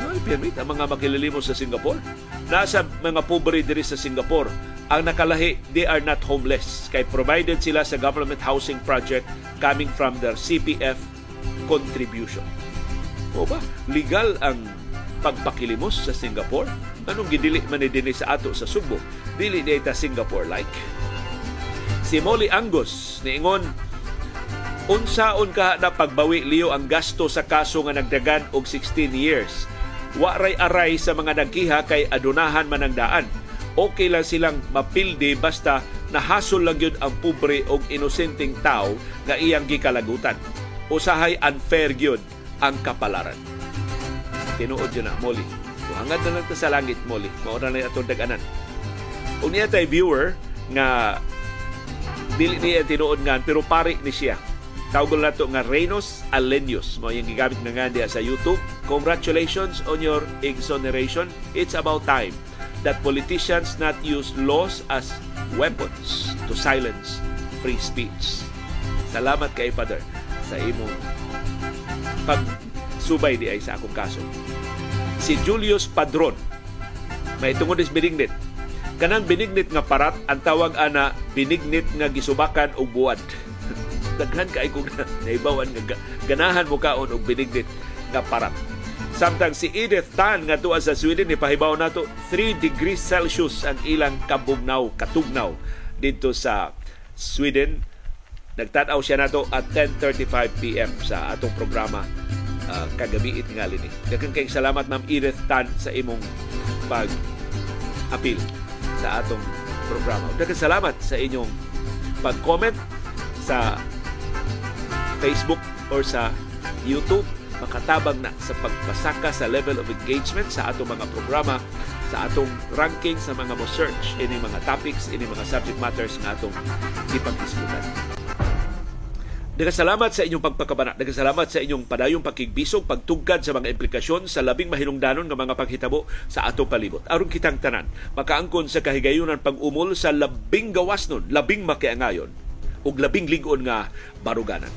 [SPEAKER 1] no permit ang mga magkililimos sa Singapore nasa mga pobre diri sa Singapore. Ang nakalahi, they are not homeless. Kay provided sila sa government housing project coming from their CPF contribution. O ba? Legal ang pagpakilimos sa Singapore? Anong gidili man ni sa ato sa Subo? Dili data Singapore-like. Si Molly Angus niingon unsaon ka na pagbawi liyo ang gasto sa kaso nga nagdagan og 16 years. Waray aray sa mga nagkiha kay adunahan man ang daan. Okay lang silang mapildi basta nahasol lang yun ang pobre og inosenteng tao nga iyang gikalagutan. Usahay unfair gyud ang kapalaran. Tinuod yun na, Molly. Hangad na lang ta sa langit, Molly. Maura na itong daganan. Kung niya tayo viewer nga dili niya tinuod nga pero pare ni siya Tawag na to nga Reynos Alenius. Mo yung gigamit nga nga diya sa YouTube. Congratulations on your exoneration. It's about time that politicians not use laws as weapons to silence free speech. Salamat kay Father sa imong pagsubay di ay sa akong kaso. Si Julius Padron, may tungod is binignit. Kanang binignit nga parat, ang tawag ana binignit nga gisubakan og buwad daghan kay kung naibawan nga ganahan mo kaon og binignit nga parat. Samtang si Edith Tan nga tuwa sa Sweden ni pahibaw nato 3 degrees Celsius ang ilang kabugnaw, katugnaw dito sa Sweden. Nagtanaw siya nato at 10.35 p.m. sa atong programa uh, kagabi tingali ni. Daghang kay salamat Ma'am Edith Tan sa imong pag apil sa atong programa. Daghang salamat sa inyong pag-comment sa Facebook or sa YouTube makatabang na sa pagpasaka sa level of engagement sa atong mga programa sa atong ranking sa mga mo search ini mga topics ini mga subject matters nga atong ipagdiskutan. Daghang salamat sa inyong pagpakabana. Daghang salamat sa inyong padayong pakigbisog, pagtugkad sa mga implikasyon sa labing mahinungdanon nga mga paghitabo sa atong palibot. Aron kitang tanan, makaangkon sa kahigayunan pag-umol sa labing gawasnon, labing makiangayon ug labing ligon nga baruganan.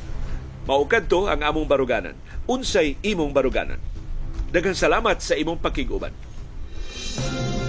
[SPEAKER 1] Maukad to ang among baruganan. Unsay imong baruganan. Daghang salamat sa imong pakiguban. Shushed